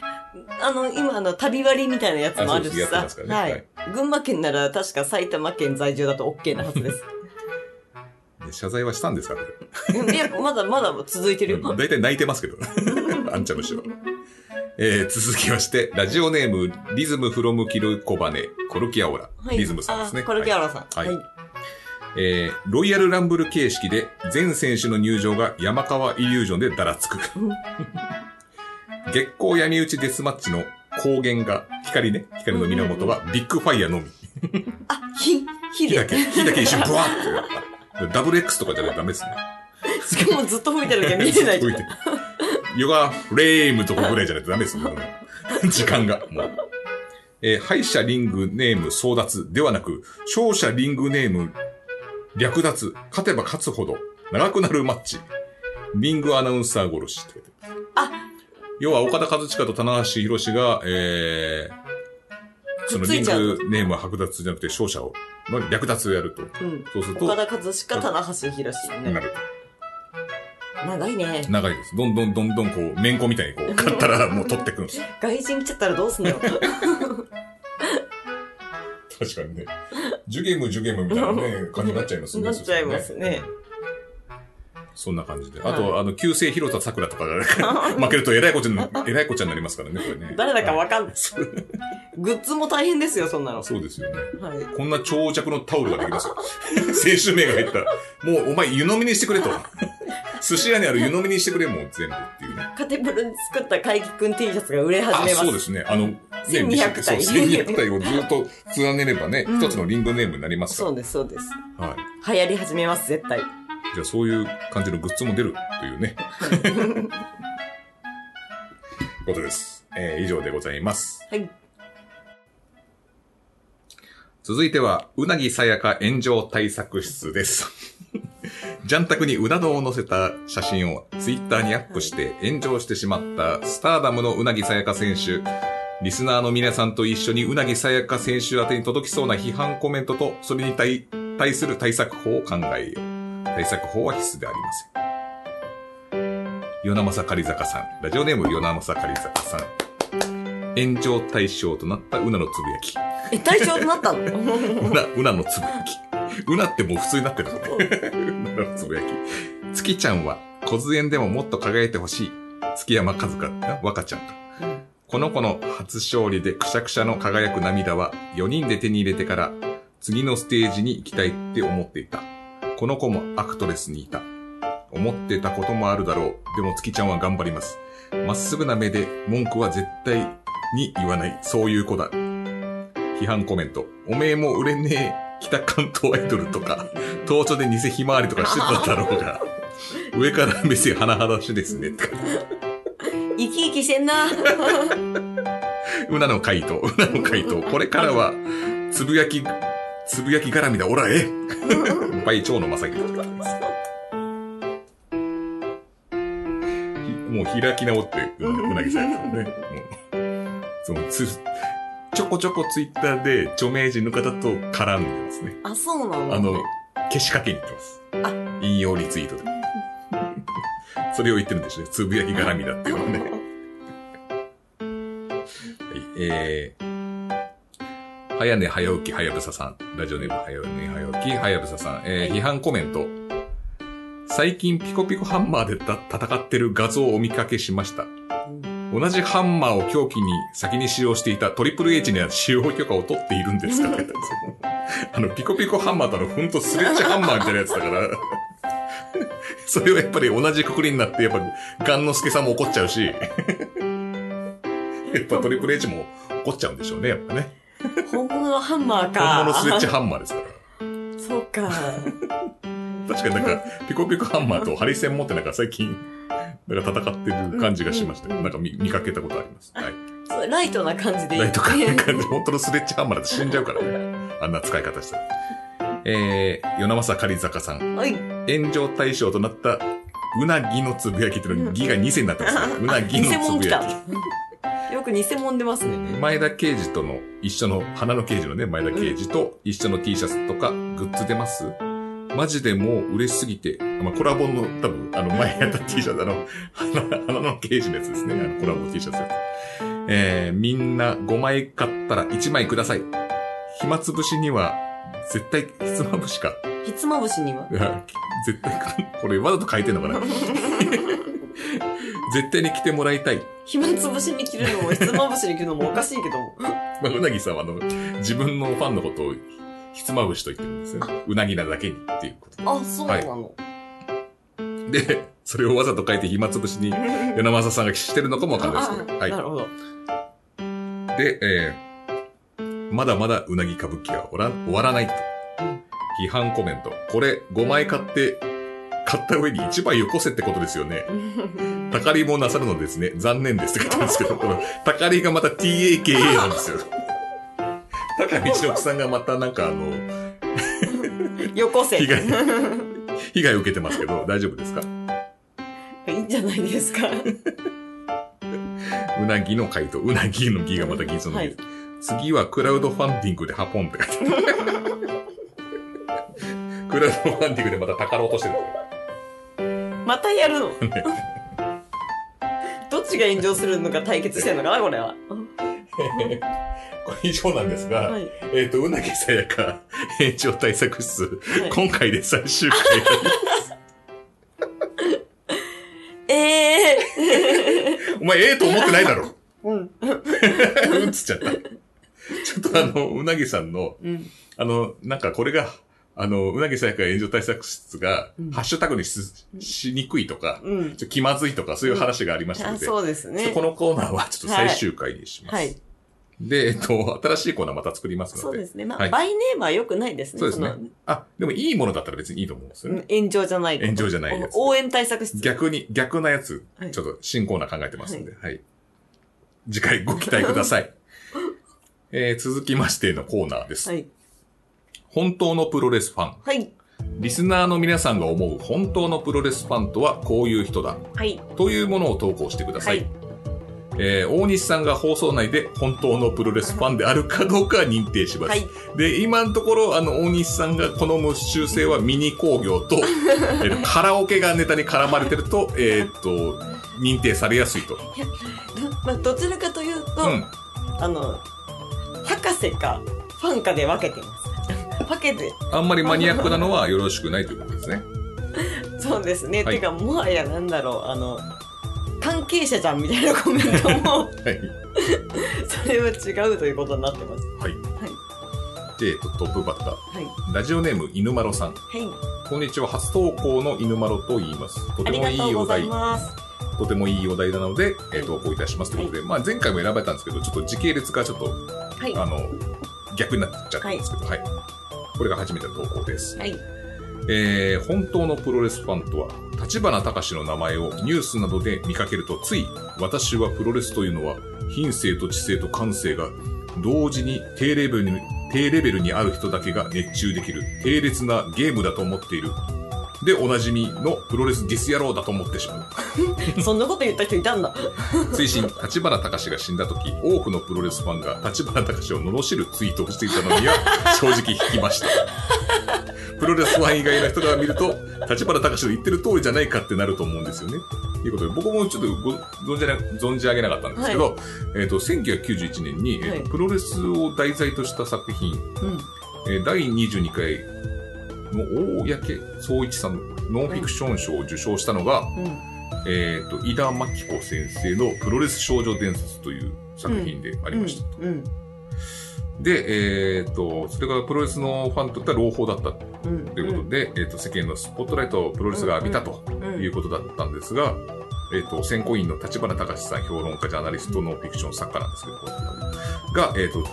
あの、今あの、旅割りみたいなやつもあるしさます。からはねい。群馬県なら確か埼玉県在住だと OK なはずです。で謝罪はしたんですかこれいや、まだまだ続いてるよ。大体泣いてますけど。あんちゃんの人は。えー、続きまして、ラジオネーム、リズムフロムキルコバネ、コルキアオラ、はい。リズムさんですね。あコルキアロさん。はいはい。えー、ロイヤルランブル形式で、全選手の入場が山川イリュージョンでだらつく。月光闇打ちデスマッチの光源が、光ね、光の源はビッグファイヤーのみ。あ、火、火で。火だけ、火だけ一瞬ブワーって。ダブル X とかじゃないとダメですね。しかもずっと吹いてるけど見えないけど吹いて。ヨガフレームとこぐらいじゃないとダメです時間が。もう。えー敗者リングネーム争奪ではなく、勝者リングネーム略奪、勝てば勝つほど長くなるマッチ。リングアナウンサー殺しって書いてあ要は岡田和親と棚橋宏が、えー、そのリングネームは剥奪じゃなくて勝者を、の略奪をやると。うん。そうすると、岡田和親、棚橋宏ね。なる。長いね。長いです。どんどんどんどんこう、めんこみたいにこう、勝ったらもう取ってくんですよ。外人来ちゃったらどうすんのよ。確かにね。ジュゲムジュゲムみたいなね、感じになっちゃいますね。なっちゃいますね。そんな感じで。はいあと、あの、旧姓広田桜とかが負けると偉いこちゃん、偉いこちゃんになりますからね、これね。誰だかわかんない。グッズも大変ですよ、そんなの。そうですよね。はい。こんな長尺のタオルができますよ。選手名が入ったら、もうお前湯飲みにしてくれと。寿司屋にある湯飲みにしてくれ、もう全部っていうね。カテプルに作った怪奇くん T シャツが売れ始あ、めます。そうですね。あの、ね、1200体そう1200体をずっと連ねればね、うん一つのリングネームになりますかそうです、そうです。ら。はい。流行り始めます、絶対。じゃあそういう感じのグッズも出るというね。ことです。えー以上でございます。はい。続いては、うなぎさやか炎上対策室です。ジャンタクにうな丼を載せた写真をツイッターにアップして炎上してしまったスターダムのうなぎさやか選手。リスナーの皆さんと一緒にうなぎさやか選手宛に届きそうな批判コメントと、それに対対する対策法を考えよう。対策法は必須でありません。与那正狩坂さん。ラジオネーム与那正狩坂さん。炎上対象となったうなのつぶやき。え、対象となったの？うな、うなのつぶやき。うなってもう普通になってるのね。うなのつぶやき。月ちゃんは、小津園でももっと輝いてほしい。月山和香、あ若ちゃんと。この子の初勝利でくしゃくしゃの輝く涙は、4人で手に入れてから、次のステージに行きたいって思っていた。この子もアクトレスにいた。思ってたこともあるだろう。でも月ちゃんは頑張ります。まっすぐな目で文句は絶対に言わない。そういう子だ。批判コメント。おめえも売れねえ北関東アイドルとか、東京で偽ひまわりとかしてただろうが、上から目線甚だしですね。生き生きしてんな。うなの回答、うなの回答。これからは、つぶやき、つぶやき絡みだ、おらえ倍長野正樹とか。もう開き直って、うなぎさんですよね。もうそのつ、ちょこちょこツイッターで著名人の方と絡んでますね。あ、そうなんだ。あの、消しかけに行ってます。あ引用リツイートで。それを言ってるんですね。つぶやき絡みだっていうのはね。はい、えー、早寝早起き早草さん。ラジオネーム早寝早起き早草さん。えー、批判コメント。最近ピコピコハンマーでた戦ってる画像をお見かけしました。同じハンマーを凶器に先に使用していたトリプル H には使用許可を取っているんですかって あの、ピコピコハンマーとあの、ほんとスレッジハンマーみたいなやつだから、それはやっぱり同じくくりになって、やっぱ、ガンノスケさんも怒っちゃうし、やっぱトリプル H も怒っちゃうんでしょうね、やっぱね。本物のハンマーか。本物スレッジハンマーですから。そうか。確かになんか、ピコピコハンマーとハリセン持ってなんか最近、なんか戦ってる感じがしましたけど、なんか見見かけたことあります。はい。そうライトな感じでいい。ライト感じ、本当のスレッジハンマーだと死んじゃうからね。あんな使い方したら。えー、与那正かり坂さん。はい。炎上対象となった、うなぎのつぶやきっていうのに、ぎが2世になってますね。うなぎのつぶやき。。よく偽物出ますね。前田刑事との一緒の、花の刑事のね、前田刑事と一緒の T シャツとかグッズ出ます？マジでもう嬉しすぎて、まあ、コラボの多分、あの、前やった T シャツ、あの、花 花の刑事のやつですね。あの、コラボ T シャツやつ。えー、みんな5枚買ったら1枚ください。暇つぶしには、絶対、ひつまぶしか。ひつまぶしには？いや絶対、これわざと書いてんのかな？絶対に来てもらいたい。暇つぶしに切るのもひつまぶしに切るのもおかしいけど。まあ、うなぎさんはあの、自分のファンのことをひつまぶしと言ってるんですね。うなぎなだけにっていうことあ、そうなの。で。で、それをわざと書いて暇つぶしに、与那正さんがしてるのかもわかんないですけど。は。あないるほど。で、えー、まだまだうなぎ歌舞伎は終わら終わらないと。批判コメント。これ、5枚買って、買った上に1枚よこせってことですよね。たかりもなさるのですね。残念ですって書いてあるんですけど、この、たかりがまた TAKA なんですよ。高道の奥さんがまたなんかあの、よこせ。い被害、被害を受けてますけど、大丈夫ですか？いんじゃないですか。うなぎの回答、うなぎのぎがまた技術のぎ、はい次はクラウドファンディングでハポンって書いてある。クラウドファンディングでまた宝落としてる。またやるの？どっちが炎上するのか対決してんのかな、これは。これ以上なんですが、はい。えっ、と、うなぎさやか炎上対策室、はい今回で最終回 ええ お前ええと思ってないだろ。ー。うん。うんつっちゃった。ちょっとあの、うなぎさんの、うん。あの、なんかこれが、あの、うなぎさやか炎上対策室が、うんハッシュタグにししにくいとか、うんちょ気まずいとか、そういう話がありましたあので、そうですねこ。のコーナーはちょっと最終回にします。はい。で、えっと、新しいコーナーまた作りますので。そうですね。まあ、はいバイネームは良くないですね。そうですねの。あ、でもいいものだったら別にいいと思うんですよね。炎上じゃない炎上じゃないやつ応援対策室。逆に、逆なやつ、はいちょっと新コーナー考えてますんで、はい。次回ご期待ください。えー、続きましてのコーナーです。はい。本当のプロレスファン。はい。リスナーの皆さんが思う本当のプロレスファンとはこういう人だ。はい。というものを投稿してくださ。はいい。えー、大西さんが放送内で本当のプロレスファンであるかどうか認定します。はい。で、今のところ、あの、大西さんが好む習性はミニ工業と、えーとカラオケがネタに絡まれてると、えっ、と、認定されやすいと。まあ、どちらかというと、うん。あの、博士か、ファンかで分けてます。分けて、あんまりマニアックなのはよろしくないということですね。そうですね。はいてか、もはやなんだろう、あの、関係者じゃんみたいなコメントも、はい。それは違うということになってます。はい。はい。で、えっとトップバッター。はい。ラジオネーム、犬丸さん。はい。こんにちは、初投稿の犬丸と言います。とてもいいお題がとてもいいお題なので、えー投稿いたしますということで、まあ前回も選ばれたんですけど、ちょっと時系列がちょっと、はい。あの、逆になっちゃったんですけど、はい。これが初めての投稿です。はい。えー、本当のプロレスファンとは、立花隆の名前をニュースなどで見かけると、つい、私はプロレスというのは、品性と知性と感性が、同時に低レベルに、低レベルにある人だけが熱中できる、低劣なゲームだと思っている。で、おなじみのプロレスディス野郎だと思ってしまう。そんなこと言った人いたんだ。追伸、立花隆が死んだ時、多くのプロレスファンが立花隆を罵るツイートをしていたのには、正直引きました。プロレスファン以外の人が見ると、立花隆の言ってる通りじゃないかってなると思うんですよね。ということで、僕もちょっとご存じな存じ上げなかったんですけど、えっ、と、1991年に、えーとはいプロレスを題材とした作品、うん。えー第22回の大焼総一さんのノンフィクション賞を受賞したのが、うん。えっ、と、井田真紀子先生のプロレス少女伝説という作品でありました。うん。で、えっ、と、それがプロレスのファンにとっては朗報だったうん。ということで、えっ、と、世間のスポットライトをプロレスが浴びたとうんいうことだったんですが、えっ、と、選考委員の立花隆さん、評論家、ジャーナリスト、ノンフィクション作家なんですけど、が、えっ、と、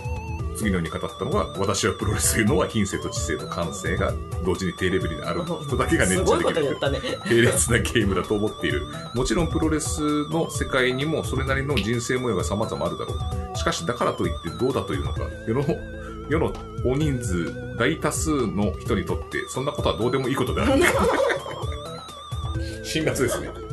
次のように語ったのが、私はプロレスというのは品性と知性と感性が同時に低レベルにある人だけが熱中できること言ったね。並列なゲームだと思っている。もちろんプロレスの世界にもそれなりの人生模様が様々あるだろう。しかしだからといってどうだというのか、世の、世の大人数、大多数の人にとって、そんなことはどうでもいいことである。辛辣ですね。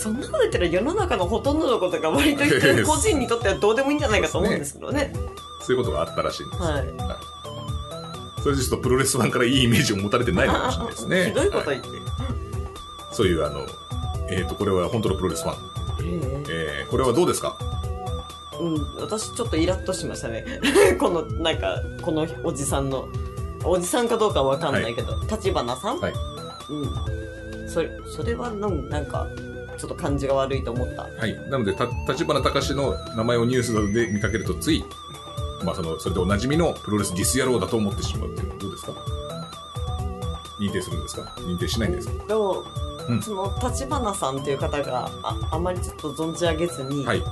そんなこと言ったら世の中のほとんどのことが割と人 個人にとってはどうでもいいんじゃないかと思うんですけどね。そういうことがあったらしいんです。はい。それでちょっとプロレスファンからいいイメージを持たれてないのかもしれないですね。ひどいことは言って。そういうあの、えっ、と、これは本当のプロレスファン。ええー、これはどうですか？えうん、私ちょっとイラッとしましたね。この、なんか、このおじさんの、おじさんかどうかわかんないけど、立花さん？はい。うん。それ、それはなんか、ちょっと感じが悪いと思った。はい。なので、た、立花隆の名前をニュースで見かけると、つい、まあ、その、それでおなじみのプロレスディス野郎だと思ってしまうっていう。のはどうですか？認定するんですか？認定しないんですか？でも、うん。その立花さんっていう方がああまりちょっと存じ上げずに、はい。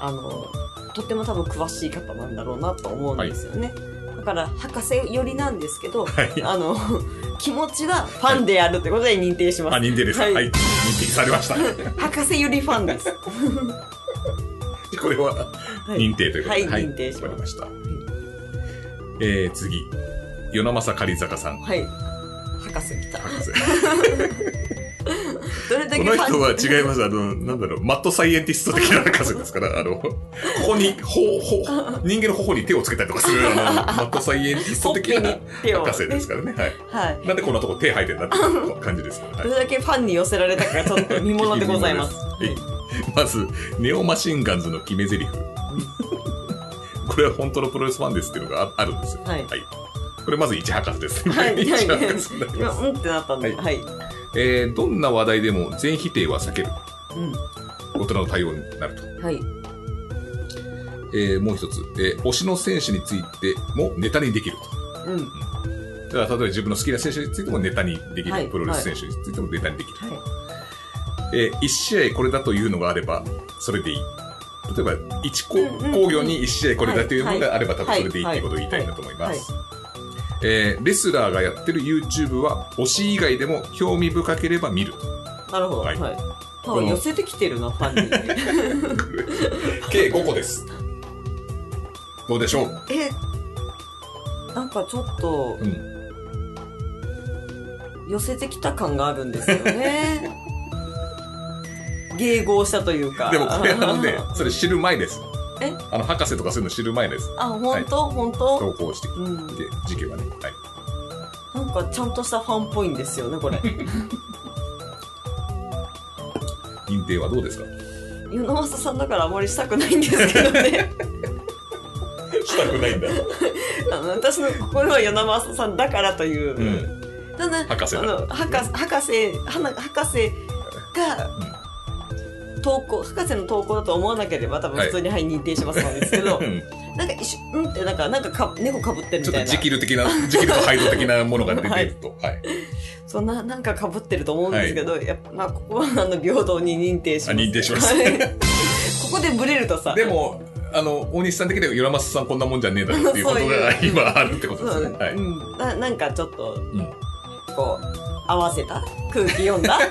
あのとっても多分詳しい方なんだろうなと思うんですよね、だから博士寄りなんですけど、はい。あの 気持ちはファンであるということで認定します、あ、認定です。は。はいい認定されました。博士寄りファンです これは、はい認定ということで。はい認定しました。えー、次。与那政狩坂さん。はい博士来た博士。どれだけこの人は違違います。あの、なんだろう、マッドサイエンティスト的な博士ですから、あの、ここに、ほ、ほ、人間の頬に手をつけたりとかする、あの、マッドサイエンティスト的な博士ですからね。はい。はいなんでこんなとこ手生えてんだっていう感じですから。はいどれだけファンに寄せられたかがちょっと見ものでございます はいまず、ネオマシンガンズの決め台詞。これは本当のプロレスファンですっていうのがああるんですよ。はいこれまず一博士です。はい一はい博士になります。今うんってなったんで、ははい。えーどんな話題でも全否定は避ける。う大人の対応になると。ん。はい。えーもう一つ、えー推しの選手についてもネタにできると。うん。だから、例えば自分の好きな選手についてもネタにできる。はいプロレス選手についてもネタにできる。はえー一試合これだというのがあれば、それでいい。例えば、一工業に一試合これだというのがあれば、多分はいそれでいいっていうことを言いたいなと思いまはいす。えーレスラーがやってる YouTube は、推し以外でも興味深ければ見る。い。なるほど。ははいい。なんこのか寄せてきてるな、ファンに。計5個です。どうでしょう？え、なんかちょっとうん。寄せてきた感があるんですよね。迎合したというか。でもこれあのね、それ知る前です。え？あの、博士とかそういうの知る前です。あ、本当？本当？投稿してきうん。て、時期はね。はい。なんかちゃんとしたファンっぽいんですよね、これ。認定はどうですか？与那政さんだからあまりしたくないんですけどね。したくないんだ。あの私の心は与那政さんだからという。うん。ただ博士だあの博士博士博士が投稿博士の投稿だと思わなければ多分はい普通にはい認定しますなんですけど、うん。なんか一瞬うんってなんかなんかか猫かぶってるみたいな。ちょっとジキル的な、ジキルとハイド的なものが出てると。はい。そんななんかかぶってると思うんですけど、やっぱまあここはあの平等に認定します。あ認定します。はい。ここでブレるとさ。でも、あの、大西さん的には、ヨラマスさんこんなもんじゃねえだろっていうことがいう。今あるってことですね。はい。うん、ななんかちょっとうん。こう合わせた？空気読んだ？いや、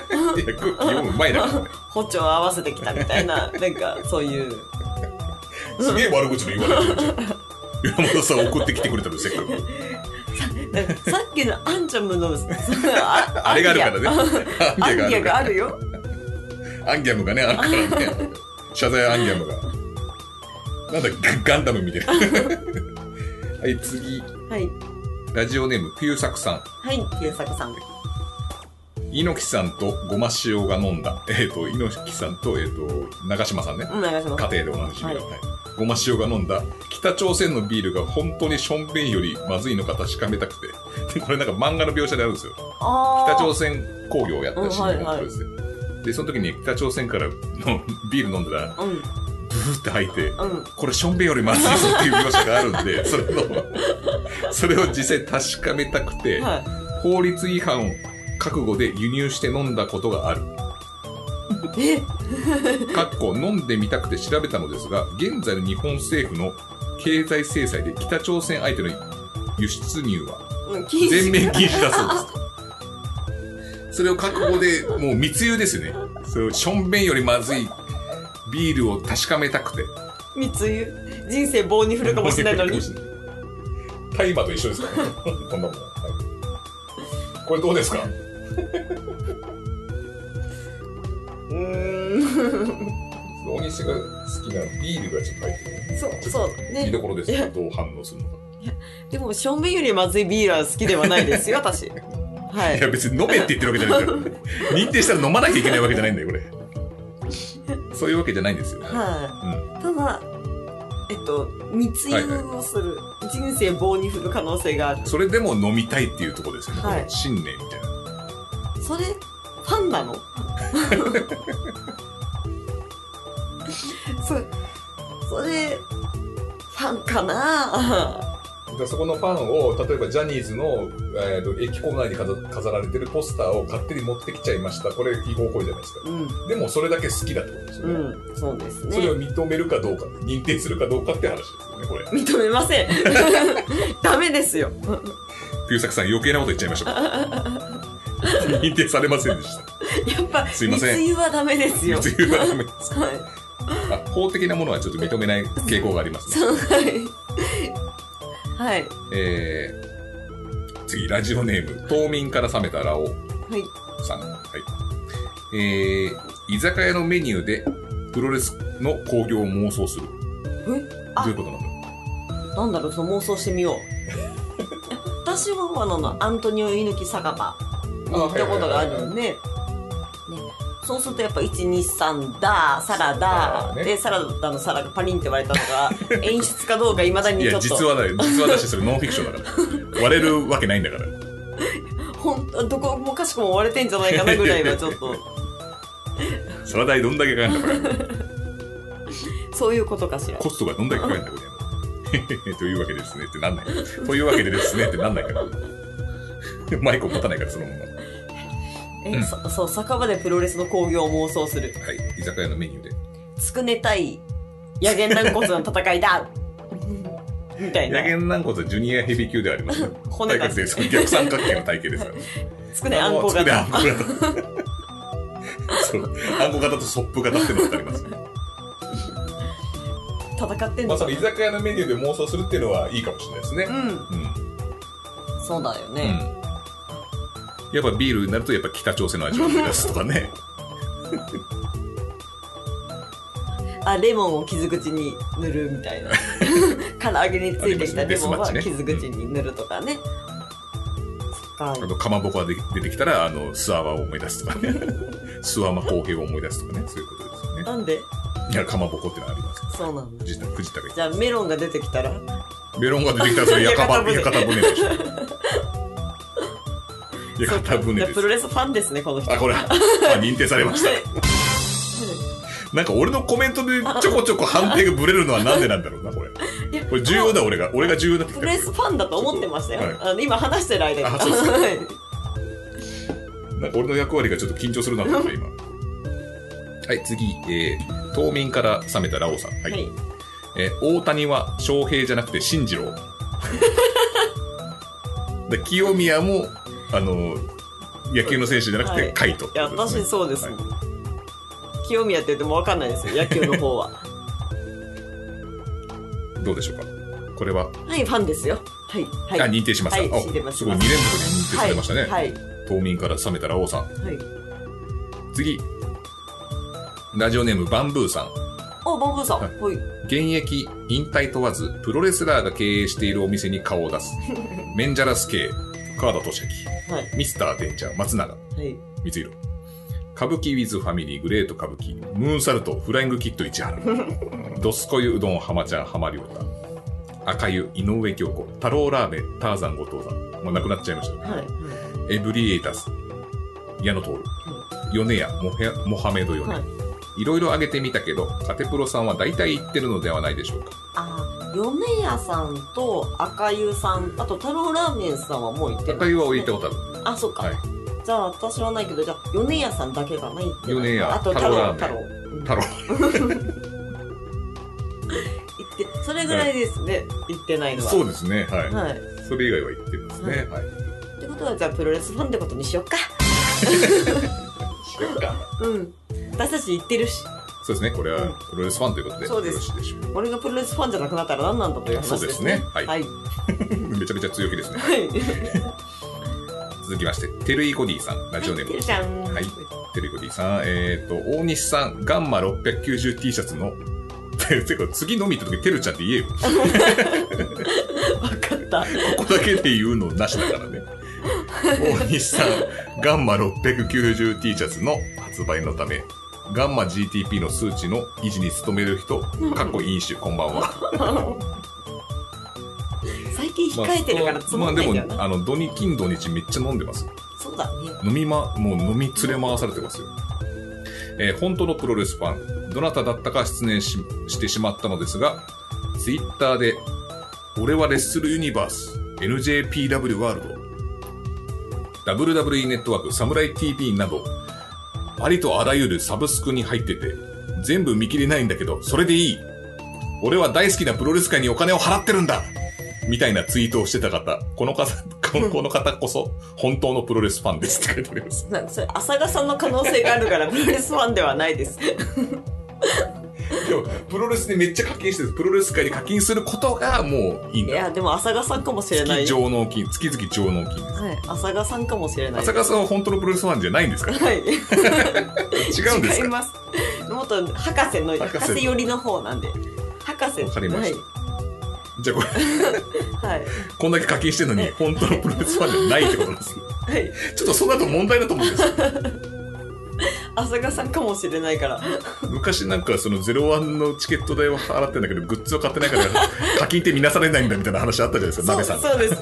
空気読む前だからね。歩調合わせてきたみたいななんかそういうすげえ悪口の言われてるじゃん。山本さん送ってきてくれたの、せっかく。さっきのアンチャムのあ あれがあるからね。アンギャがあるよ。アンギャムがね、あるからね。謝罪アンギャムが。なんだ、ガガンダムみたいな。はい、次。はい。ラジオネーム、ピューサクさん。はい、原作さん。猪木さんとごま塩が飲んだ。えっ、と、猪木さんと、えっ、と、長島さんね。うん、長島さん。家庭でおなじみの、はいはいごま塩が飲んだ北朝鮮のビールが本当にしょんべんよりまずいのか確かめたくてでこれなんか漫画の描写であるんですよ北朝鮮工業をやったシーンがあるんですよ、で、その時に北朝鮮からのビール飲んだら、うん。ブーって吐いて、うん。これションベンよりまずいぞっていう描写があるんで、それの、それを実際確かめたくて、はい。法律違反を覚悟で輸入して飲んだことがある。え？かっこ飲んでみたくて調べたのですが、現在の日本政府の経済制裁で北朝鮮相手の輸出入は全面禁止だそうです。それを覚悟で、もう密輸ですよね。それをションベンよりまずいビールを確かめたくて。密輸？人生棒に振るかもしれないのに？大麻と一緒ですからね。こんなもん。はいこれどうですか？うーん。大西が好きなビールがちょっと入ってる。そう、そう。ね。見どころですいやよ。どう反応するのか。でも、ションベンよりまずいビールは好きではないですよ、私。はいや、別に飲めって言ってるわけじゃないから。認定したら飲まなきゃいけないわけじゃないんだよ、これ。そういうわけじゃないんですよ。い。うん。はい。ただ、えっと、密輸をする。人生棒に振る可能性がある。それでも飲みたいっていうところですよね。はい信念みたいな。それ、ファンなの？そ、それ、ファンかな？でそこのファンを、例えばジャニーズの、えーと駅構内に飾飾られてるポスターを勝手に持ってきちゃいました。これ違法行為じゃないですか。うん。でもそれだけ好きだってことですよね。うん。そうですそれをね。認めるかどうか、認定するかどうかって話ですよね、これ。認めません。ダメですよ。ピューサクさん余計なこと言っちゃいました。認定されませんでした。やっぱ、すいません密輸はダメですよ。密輸はダメです。はい。あ法的なものはちょっと認めない傾向がありますね。はい。はい。えー、次、ラジオネーム、冬眠から覚めたラオはい。さん。はい。えー、居酒屋のメニューでプロレスの興行を妄想する。え？どあういうことなんだなんだろう、その妄想してみよう。私は、あの、アントニオ猪木酒場に行ったことがあるんで、ね、そうするとやっぱ1、2、3だ、サラダ、ねで、サラダの皿がパリンって割れたのが、演出かどうか未だにいや、ちょっと、実はだよ。実はだし、それノンフィクションだから。割れるわけないんだから。本当どこもかしこも割れてんじゃないかなぐらいはちょっと、サラダ代どんだけかかるんだから。そういうことかしら。コストがどんだけかかるんだ、これ。というわけでですねってなんない。というわけでですねってなんないから。マイクを持たないから、そのまま。はえ、そそう、酒場でプロレスの興行を妄想する。い。居酒屋のメニューで。つくね対野源軟骨の戦いだみたいな野。源軟骨はジュニアヘビー級ではありますね。骨で、その逆三角形の体型ですから。つくねあんこつくねあ型ん。こ型。そう。あんこ型とソップ型っていうのがあります。戦ってんまあ、その居酒屋のメニューで妄想するっていうのはいいかもしれないですね。うん。うん。そうだようん。ね。やっぱビールになるとやっぱ北朝鮮の味を思い出すとかね。あ、レモンを傷口に塗るみたいな。唐揚げについてきたレモンは傷口に塗るとかね。あと、かまぼこがで出てきたら、あの、スワワを思い出すとかね。スワマ公平を思い出すとかね。そういうことですよね。なんで？いや、かまぼこってのはあります。そうなんだ。藤田、藤田がじゃあメロンが出てきたら？メロンが出てきたらそれ屋形船でしょ。屋形じ船ですプ。ロレスファンですね、この人。あ、これ、あ、認定されました。なんか俺のコメントでちょこちょこ判定がブレるのはなんでなんだろうな、これ。これ重要だ、俺が。俺が重要だってプロレスファンだと思ってましたよ。はいあの今話してる間に。あそうですか はいなんか俺の役割がちょっと緊張するなと思って、今。はい、次、えー、冬眠から覚めたラオさん。はい。はい。えー大谷は翔平じゃなくて進次郎。で清宮も、あの、野球の選手じゃなくて、はいカイト、いや、私そうです。はい清宮って言っても分かんないですよ、野球の方は。どうでしょうか？これは、はい、ファンですよ。はい。はい。あ、認定しました。はいすすごい、2連続で認定されましたね。はい。はい。冬眠から覚めたラオさん。はい。次、ラジオネームバンブーさん。お、バンブーさん。ははい。現役、引退問わず、プロレスラーが経営しているお店に顔を出す。メンジャラス系、川田俊明、はい。ミスターデンジャー、松永、はい。光弘。歌舞伎ウィズファミリー、グレート歌舞伎、ムーンサルト、フライングキッド市原、ドスコユうどん、浜ちゃん、浜良太、赤湯、井上京子、太郎ラーメン、ターザン、後藤さん。もう亡くなっちゃいました。はい。エブリエイタス、矢野徹、米屋、モハメドヨネ。はいいろいろ挙げてみたけど、カテプロさんは大体言ってるのではないでしょうか。あー、米屋さんと赤湯さん、あと太郎ラーメンさんはもう行ってる、赤湯は置いたことある。あ、そっか。はいじゃあ私はないけど、じゃあ米屋さんだけがないって米屋あと太郎、太郎太郎。って、それぐらいですね。行ってないのは。そうですね。はい。はい。それ以外は言ってるんですね。はい。ってことは、じゃあプロレスファンってことにしよっか。うん。私たち行ってるし、そうですね。これはうんプロレスファンということで、そうですよろしいでしょう俺がプロレスファンじゃなくなったら何なんだという話ですね。そうですねはいはい。めちゃめちゃ強気ですね。はい。続きまして、テルイコディさん、ラジオネーム。てるちゃん。はいテルイコディさん、えっ、と、大西さん、ガンマ 690T シャツの、てか次飲み行った時、テルちゃんって言えよ。わかった。ここだけで言うのなしだからね。大西さん、ガンマ 690T シャツの発売のため、ガンマ GTP の数値の維持に努める人、かっこ飲酒、こんばんは。最近控えてるからつまあでも、まんないんだよな。あの、土日、金土日めっちゃ飲んでます。そうだね。飲みま、もう飲み連れ回されてますよ。えー本当のプロレスファン、どなただったか失念ししてしまったのですが、ツイッターで、俺はレッスルユニバース、NJPW ワールド、WWE ネットワーク、サムライ TV など、ありとあらゆるサブスクに入ってて、全部見切れないんだけど、それでいい。俺は大好きなプロレス界にお金を払ってるんだみたいなツイートをしてた方、この方、この方こそ、本当のプロレスファンですって書いてあります。なんそれ、浅賀さんの可能性があるから、プロレスファンではないです。でも、プロレスでめっちゃ課金してる、プロレス界に課金することがもういいんだ。いや、でも浅賀さんかもしれない。月上納金、月々上納金です。はい。浅賀さんかもしれない。浅川さんは本当のプロレスファンじゃないんですか？はい。違うんですか？違います。もっと博士の、博士博士寄りの方なんで。博士。わかりましたじゃあこれ、はい。はい。こんだけ課金してるのに、本当のプロレスファンじゃないってことなんですね。はい。ちょっとその後問題だと思うんですよ。浅賀さんかもしれないから。昔なんかその01のチケット代を払ってんだけど、グッズを買ってないから課金って見なされないんだみたいな話あったじゃないですか、鍋さん。そうです。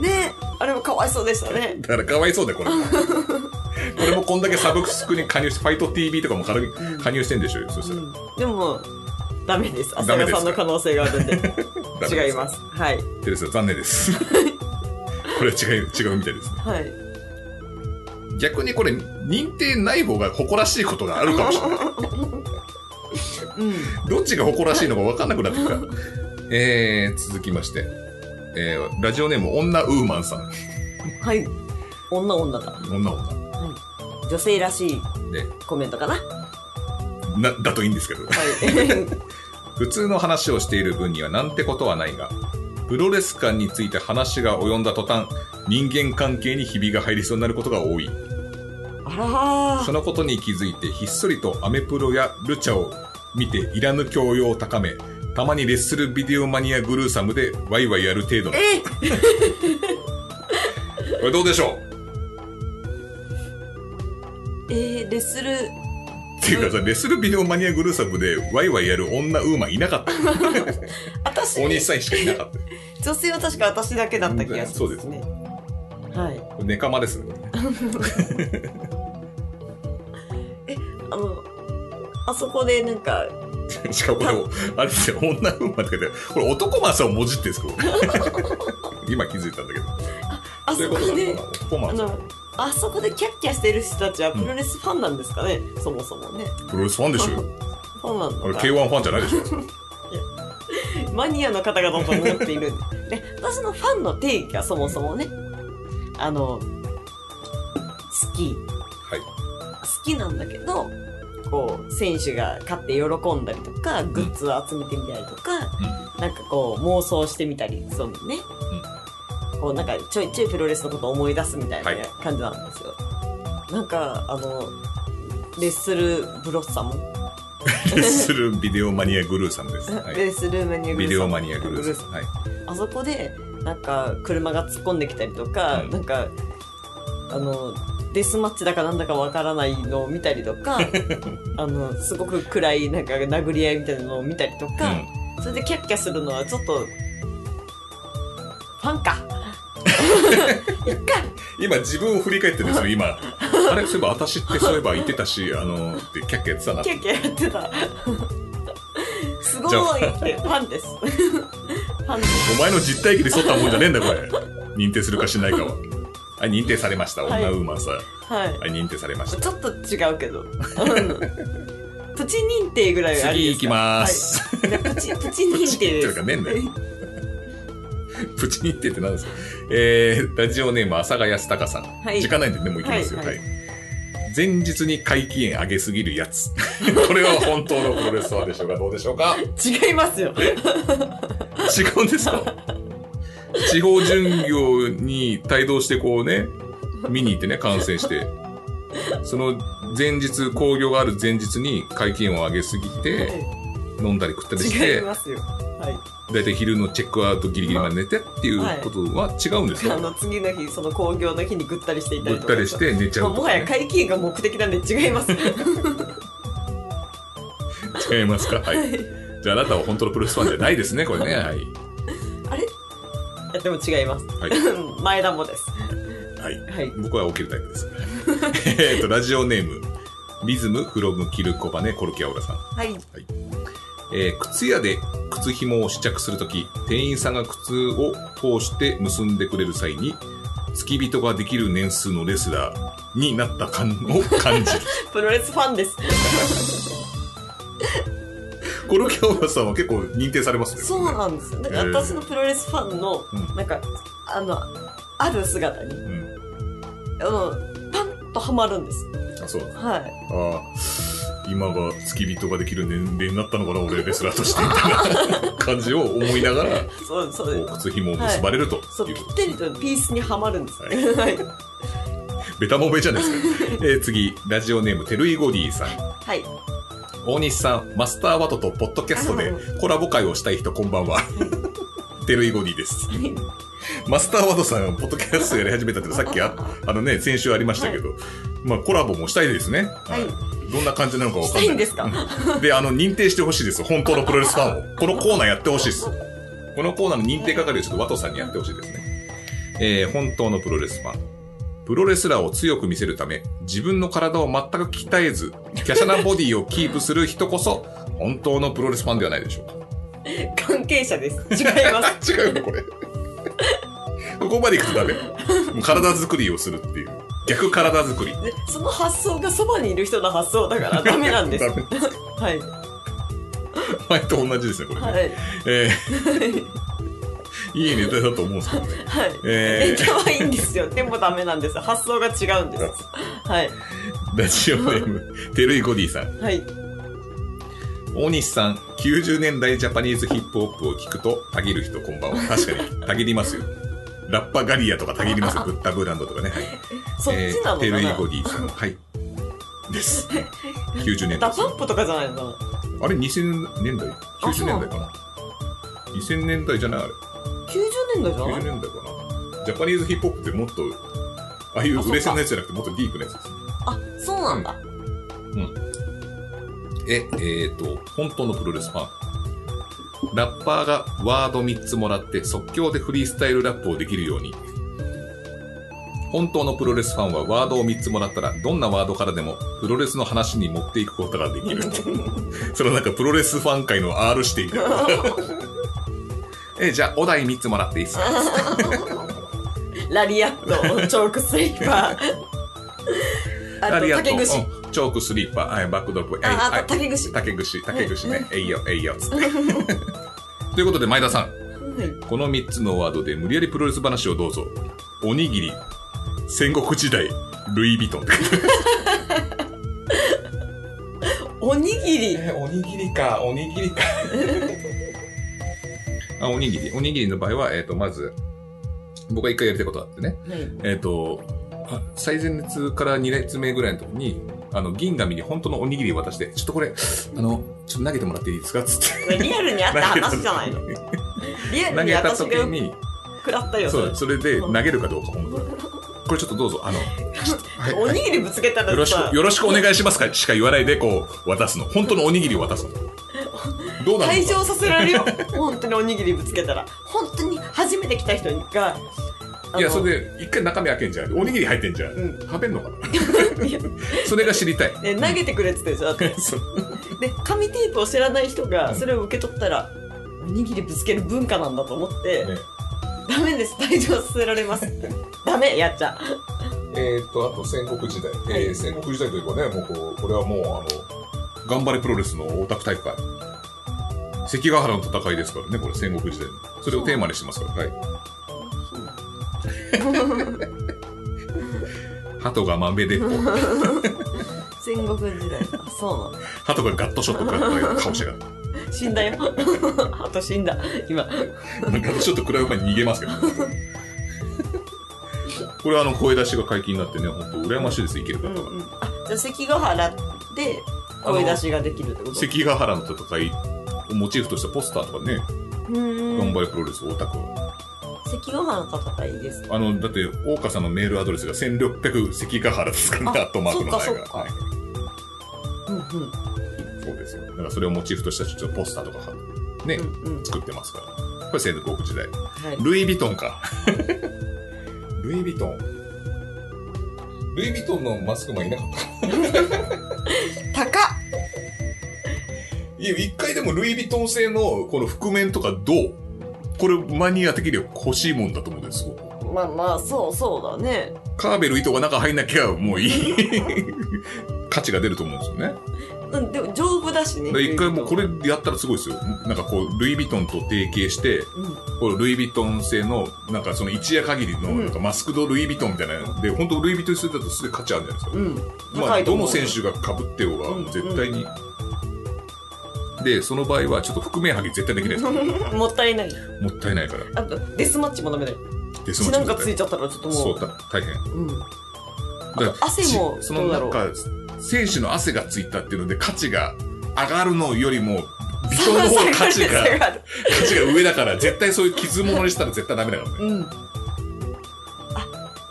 ねあれもかわいそうでしたね。だからかわいそうだよ、これ。これもこんだけサブスクに加入して、ファイト TV とかも加入してんでしょうよ、そしたら。うん。でも、ダメです。浅賀さんの可能性があるんで。違います。はい。テレス残念です。これは違う、違うみたいですね。はい。逆にこれ、認定ない方が誇らしいことがあるかもしれない。うん。どっちが誇らしいのか分かんなくなってきた。えー、続きまして。えー、ラジオネーム、女ウーマンさん。はい。女女だ。女女。女性らしいで、コメントかな。はな、だといいんですけど。い。普通の話をしている分にはなんてことはないが、プロレス観について話が及んだ途端、人間関係にひびが入りそうになることが多い。そのことに気づいてひっそりとアメプロやルチャを見ていらぬ教養を高め、たまにレッスルビデオマニアグルーサムでワイワイやる程度の。え これどうでしょえー、レスル、うっていうかさ、レッスルビデオマニアグルーサムでワイワイやる女ウーマンいなかった。私、大西さんしかいなかった。女性は確か私だけだった気がします、ね。そうですね。はい。これネカマですね。あの、あそこでなんか、しかもこれ、あれですよ、女ウーマンって書いてあるこれ男マスをもじってるんですか 今気づいたんだけど。あそういそうこで。あの、あそこでキャッキャしてる人たちはプロレスファンなんですかね、そもそもね。プロレスファンでしょよ。ファンなあれのか。K1 ファンじゃないでしょマニアの方々と思っているんで。で、私のファンの定義がそもそもね、あの、好き。はい。好きなんだけど、こう、選手が勝って喜んだりとか、グッズを集めてみたりとか、なんかこう、妄想してみたりするのね。こう、なんかちょいちょいプロレスのことを思い出すみたいなはい感じなんですよ。なんか、あの、レッスルブロッサム、レッスルビデオマニアグルーさんです。はい。レッスルマニアグルービデオマニアグルーさん。はい。あそこで、なんか、車が突っ込んできたりとか、うんなんか、あの、デスマッチだかなんだかわからないのを見たりとか、あの、すごく暗い、なんか、殴り合いみたいなのを見たりとか、それでキャッキャするのはちょっと、ファンか。今自分を振り返ってですよ、今。あれ、そういえば私ってそういえば言ってたし、あの、ってキャッキャやってたな。キャッキャやってた。すごいって、ファンです。ファンです。お前の実体験に沿ったもんじゃねえんだ、これ。認定するかしないかは。はい、認定されました。はい女ウーマンさん。はい。はい、認定されました。ちょっと違うけど。う んプチ認定ぐらいあり次行きます。プチ、プチ認定です。プチ認定って何ですか？えー、ラジオネーム、阿佐ヶ谷隆さん。はい時間ないんでね、もう行きますよ。は。はいい前日に回帰円上げすぎるやつ。これは本当のプロレスファンでしょうか？どうでしょうか？違いますよ。違うんですか？地方巡業に帯同してこうね、見に行ってね、観戦して。その前日、興行がある前日に会見を上げすぎて、飲んだり食ったりし違いて、ますよ。はい。だいたい昼のチェックアウトギリギリまで寝てっていうことは違うんですか、あの、次の日、その興行の日にぐったりしていたぐりとか。ったりして寝ちゃまあもはや会計が目的なんで違います。違いますか？はい。じゃああなたは本当のプロレスファンじゃないですね、これね。はい。あれ？でも違います。はい。前田もです。はい。はい。僕は起きるタイプです。えっと、ラジオネーム、リズムフロムキルコバネコルキアオラさん。はい。えー靴屋で靴紐を試着するとき、店員さんが靴を通して結んでくれる際に、付き人ができる年数のレスラーになった感を感じる。プロレスファンです。コルキアオラさんは結構認定されますね。そうなんですよ。だからへー私のプロレスファンの、うんなんか、あの、ある姿に、うん。あの、パンとハマるんです。あ、そう。はい。ああ、今が付き人ができる年齢になったのかな、俺レスラーとしてみたいな感じを思いながら、そう、そう靴紐を結ばれるとそう、ぴいうことったりとピースにはまるんですね。はい。ベタもめじゃないですか。えー次、ラジオネーム、テルイゴディさん。はい。大西さん、マスターワトとポッドキャストでコラボ会をしたい人、こんばんは。テルイゴディです。マスターワトさん、ポッドキャストやり始めたってさっきあ、あのね、先週ありましたけど、まあコラボもしたいですね。はい。どんな感じなのかわかんない。したいんですか？で、あの、認定してほしいです。本当のプロレスファンを。このコーナーやってほしいです。このコーナーの認定係をちょっとワトさんにやってほしいですね。えー、本当のプロレスファン。プロレスラーを強く見せるため、自分の体を全く鍛えず、華奢なボディをキープする人こそ、本当のプロレスファンではないでしょうか。関係者です。違います。違うのこれ。ここまで行くとダメ。もう体作りをするっていう。逆体作り。でその発想がそばにいる人の発想だからダメなんです。ダメはい。前と同じですね、これね。はい。えーいいネタだと思うんですけどね。はい。えーネタはいいんですよ。でもダメなんです。発想が違うんです。はい。ラジオネーム、テルイゴディさん。はい。大西さん、90年代ジャパニーズヒップホップを聞くと、たぎる人こんばんは。確かに、たぎりますよ。ラッパ我リヤとかたぎりますよ。 BUDDHA BRAND とかね。はい。そっちなのかテルイな、ゴディさん。はい。です。90年代ダパンプとかじゃないの？あれ2000年代？あ ?90 年代かな ?2000 年代じゃないあれ。90年代じゃ90ない？年代かなジャパニーズヒップホップってもっと、ああいう売れ線のやつじゃなくてもっとディープなやつです。あ、そうなんだ。え、えっ、と、本当のプロレスファン。ラッパーがワード3つもらって即興でフリースタイルラップをできるように。本当のプロレスファンはワードを3つもらったら、どんなワードからでもプロレスの話に持っていくことができる。それはなんかプロレスファン界の R 指定みたいな。え、じゃあ、お題3つもらっていいですか？ラリアット、チョークスリーパー。あと。竹串。うんチョークスリーパー、はいバックドロップ。はいあ、はいあと竹串。竹串、竹串ね。えいよ、えいよ、つって。ということで、前田さん。はいこの3つのワードで無理やりプロレス話をどうぞ。おにぎり、戦国時代、ルイ・ヴィトン。おにぎり。えおにぎりか、おにぎりか。あ、おにぎり。おにぎりの場合は、えっ、と、まず、僕が一回やりたいことがあってね。はいえっ、と、あ最前列から2列目ぐらいの時に、あの、銀紙に本当のおにぎりを渡して、ちょっとこれ、あの、ちょっと投げてもらっていいですか？つって。リアルにあった話じゃないの？リアルに投げた時に、食らったよ。そう、それで投げるかどうか、本当にこれちょっとどうぞ、あの、はいおにぎりぶつけたらさよろしく、よろしくお願いしますか？しか言わないで、こう、渡すの。本当のおにぎりを渡すの。どうなの退場させられるよ。本当におにぎりぶつけたら。本当に初めて来た人が、いや、それで、一回中身開けんじゃん。おにぎり入ってんじゃん。うん食べんのかな？それが知りたい。で投げてくれって言ってたでしょ で紙テープを知らない人がそれを受け取ったらおにぎりぶつける文化なんだと思って、ねダメです退場させられますダメやっちゃえーっと、あと戦国時代。はいえー戦国時代というかね、もうこう、これはもう、あの、頑張れプロレスの大田区大会。関ヶ原の戦いですからね、これ戦国時代の。それをテーマにしてますから、はい。鳩が豆でっぽ。戦国時代あそうな鳩がガットショット食らった顔してが。の死んだよ あと死んだ今ガットショット食らう前に逃げますけど、ね。これはあの、声出しが解禁になってね、本当羨ましいです、いける方が。うんうんあじゃあ関ヶ原で声出しができるってこと？関ヶ原の戦いをモチーフとしたポスターとかね、う頑張れプロレス大田区。関ヶ原の戦いですあの、だって、大岡さんのメールアドレスが1600関ヶ原ですからね、あアットマークの前が。そっかそっかはいうんうんそうですよ。だからそれをモチーフとしたちょっとポスターとかね、うんうん作ってますから。これ戦国時代。はいルイ・ヴィトンか。ルイ・ヴィトン。ルイ・ヴィトンのマスクマンいなかった。いや、一回でもルイ・ヴィトン製のこの覆面とかどう？これマニア的には欲しいもんだと思うんですよ。まあまあそうそうだねカーベル糸が中入んなきゃもういい。価値が出ると思うんですよね。うんでも丈夫だしねで一回もうこれやったらすごいですよ。なんかこう、ルイ・ヴィトンと提携して、うんこのルイ・ヴィトン製の、なんかその一夜限りの、うんなんかマスクド・ルイ・ヴィトンみたいな、で、本当ルイ・ヴィトン製だとすごい価値あるんじゃないですか。うんまあ、どの手選手が被ってようが、うん絶対に。で、その場合はちょっと覆面剥ぎ絶対できないです。もったいない。もったいないから。あとデスマッチもダメだよ。で、血なんかついちゃったらちょっともう。そうだ、大変。うん。だから汗もちそのどうだろう。なんか、選手の汗がついたっていうので価値が上がるのよりも、ビトンの方が価値が、下がる。価値が上だから、絶対そういう傷物にしたら絶対ダメだから。ね。うん。あ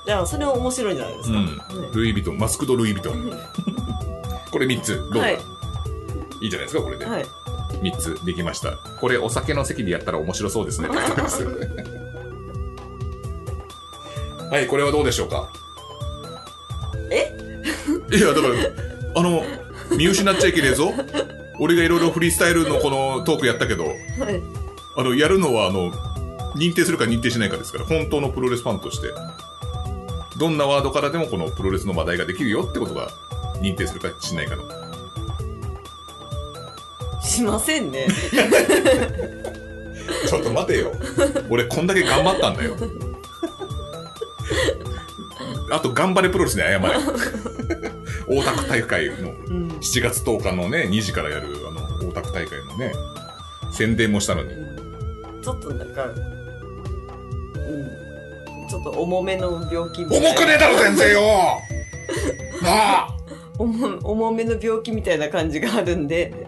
じゃあそれは面白いんじゃないですか、うん。ね。ルイ・ヴィトン、マスクド・ルイ・ヴィトン。これ3つ、どうか、はい。い、いじゃないですか、これで。はい3つできました。これお酒の席でやったら面白そうですね。はい、これはどうでしょうか？え？いや、だから、あの、見失っちゃいけねえぞ。俺がいろいろフリースタイルのこのトークやったけど、はいあの、やるのは、あの、認定するか認定しないかですから、本当のプロレスファンとして、どんなワードからでもこのプロレスの話題ができるよってことが認定するかしないかの。しませんね ちょっと待てよ。俺こんだけ頑張ったんだよ。あと、頑張れプロレスに謝れ。大田区大会のうん7月10日のね、2時からやる、あの、大田区大会のね、宣伝もしたのに。ちょっとなんかうんちょっと重めの病気みたいな重くねえだろ、全然よ なあ重重めの病気みたいな感じがあるんで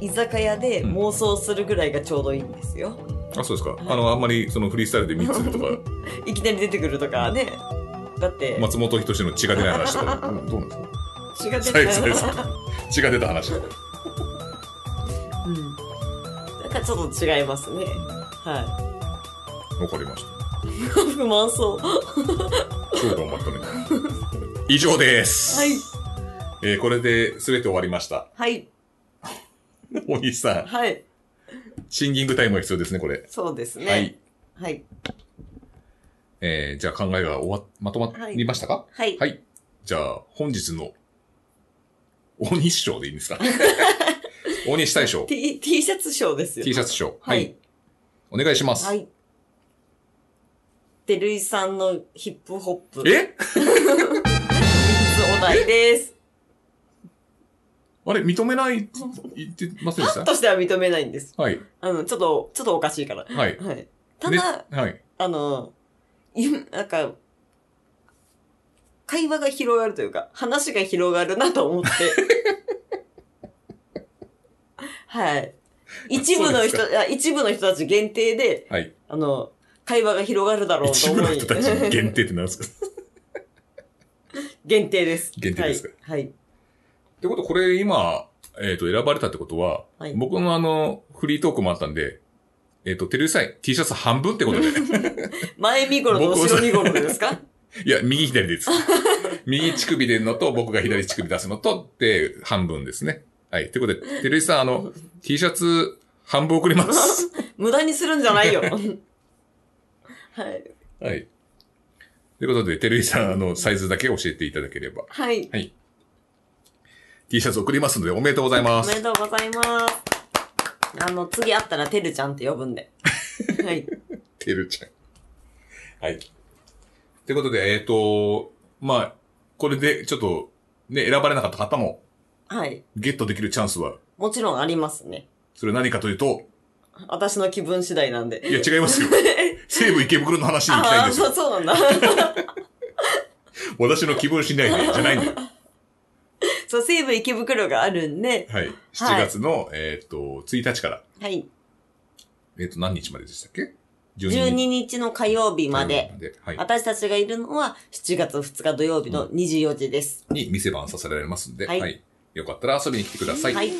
居酒屋で妄想するぐらいがちょうどいいんですよ、あ、そうですか。あの、あんまりそのフリースタイルで3つとか、いきなり出てくるとかね。だって松本人志の血が出ない話とか、うんどうなんですか？血が出ない。そうそう血が出た話とか。うん。なんかちょっと違いますね。はわかりました。い不満そう。超頑張ったね。以上です。はい。えーこれで全て終わりました。はい 大西さん、はい。シンギングタイムが必要ですね、これ。そうですね。はい。はい。えー、じゃあ考えが終わ、まとまりましたか？はい、はい。じゃあ、本日の、大西賞でいいんですか？大西大賞、T, T シャツショーですよ。T シャツ賞。はい。お願いします。はい。照井さんのヒップホップ。え？3つお題ですあれ、認めないって言ってませんでした？としては認めないんですはい。あのちょっとちょっとおかしいからはい。はいただ、ねはい。あの、いなんか、会話が広がるというか、話が広がるなと思って。はい。一部の人、一部の人たち限定で、はい。あの、会話が広がるだろうと一部思い。の人たち限定って何ですか？限定です。限定ですか？はい。はい。ってこと、これ今、えっ、と、選ばれたってことは、はい僕のあの、フリートークもあったんで、えっ、と、テレビサイン、T シャツ半分ってことで。前身頃と後ろ身頃ですか？いや、右左です。右乳首でのと、僕が左乳首出すのと、で、半分ですね。はい。ということで、てるいさん、あの、T シャツ、半分送ります。無駄にするんじゃないよ。はい。はい。ということで、てるいさん、あの、サイズだけ教えていただければ。はい。T シャツ送りますので、おめでとうございますおめで。とうございます。あの、次会ったらてるちゃんって呼ぶんで。はい。てるちゃん。はい。ということで、えっ、と、まあ、これで、ちょっと、ね、選ばれなかった方も、はい。ゲットできるチャンスは、もちろんありますね。それは何かというと、私の気分次第なんで。いや、違いますよ。西武池袋の話に行きたいんああ、ですよそう、。そうなんだ。私の気分次第で、じゃないんだよ。そう、西武池袋があるんで、はい。7月の、えっ、と、1日から、はい。えっ、と、何日まででしたっけ？12日の火曜日まで。。はい。私たちがいるのは7月2日土曜日の24時です。に店番させられますんで、はいはい。よかったら遊びに来てください。はい。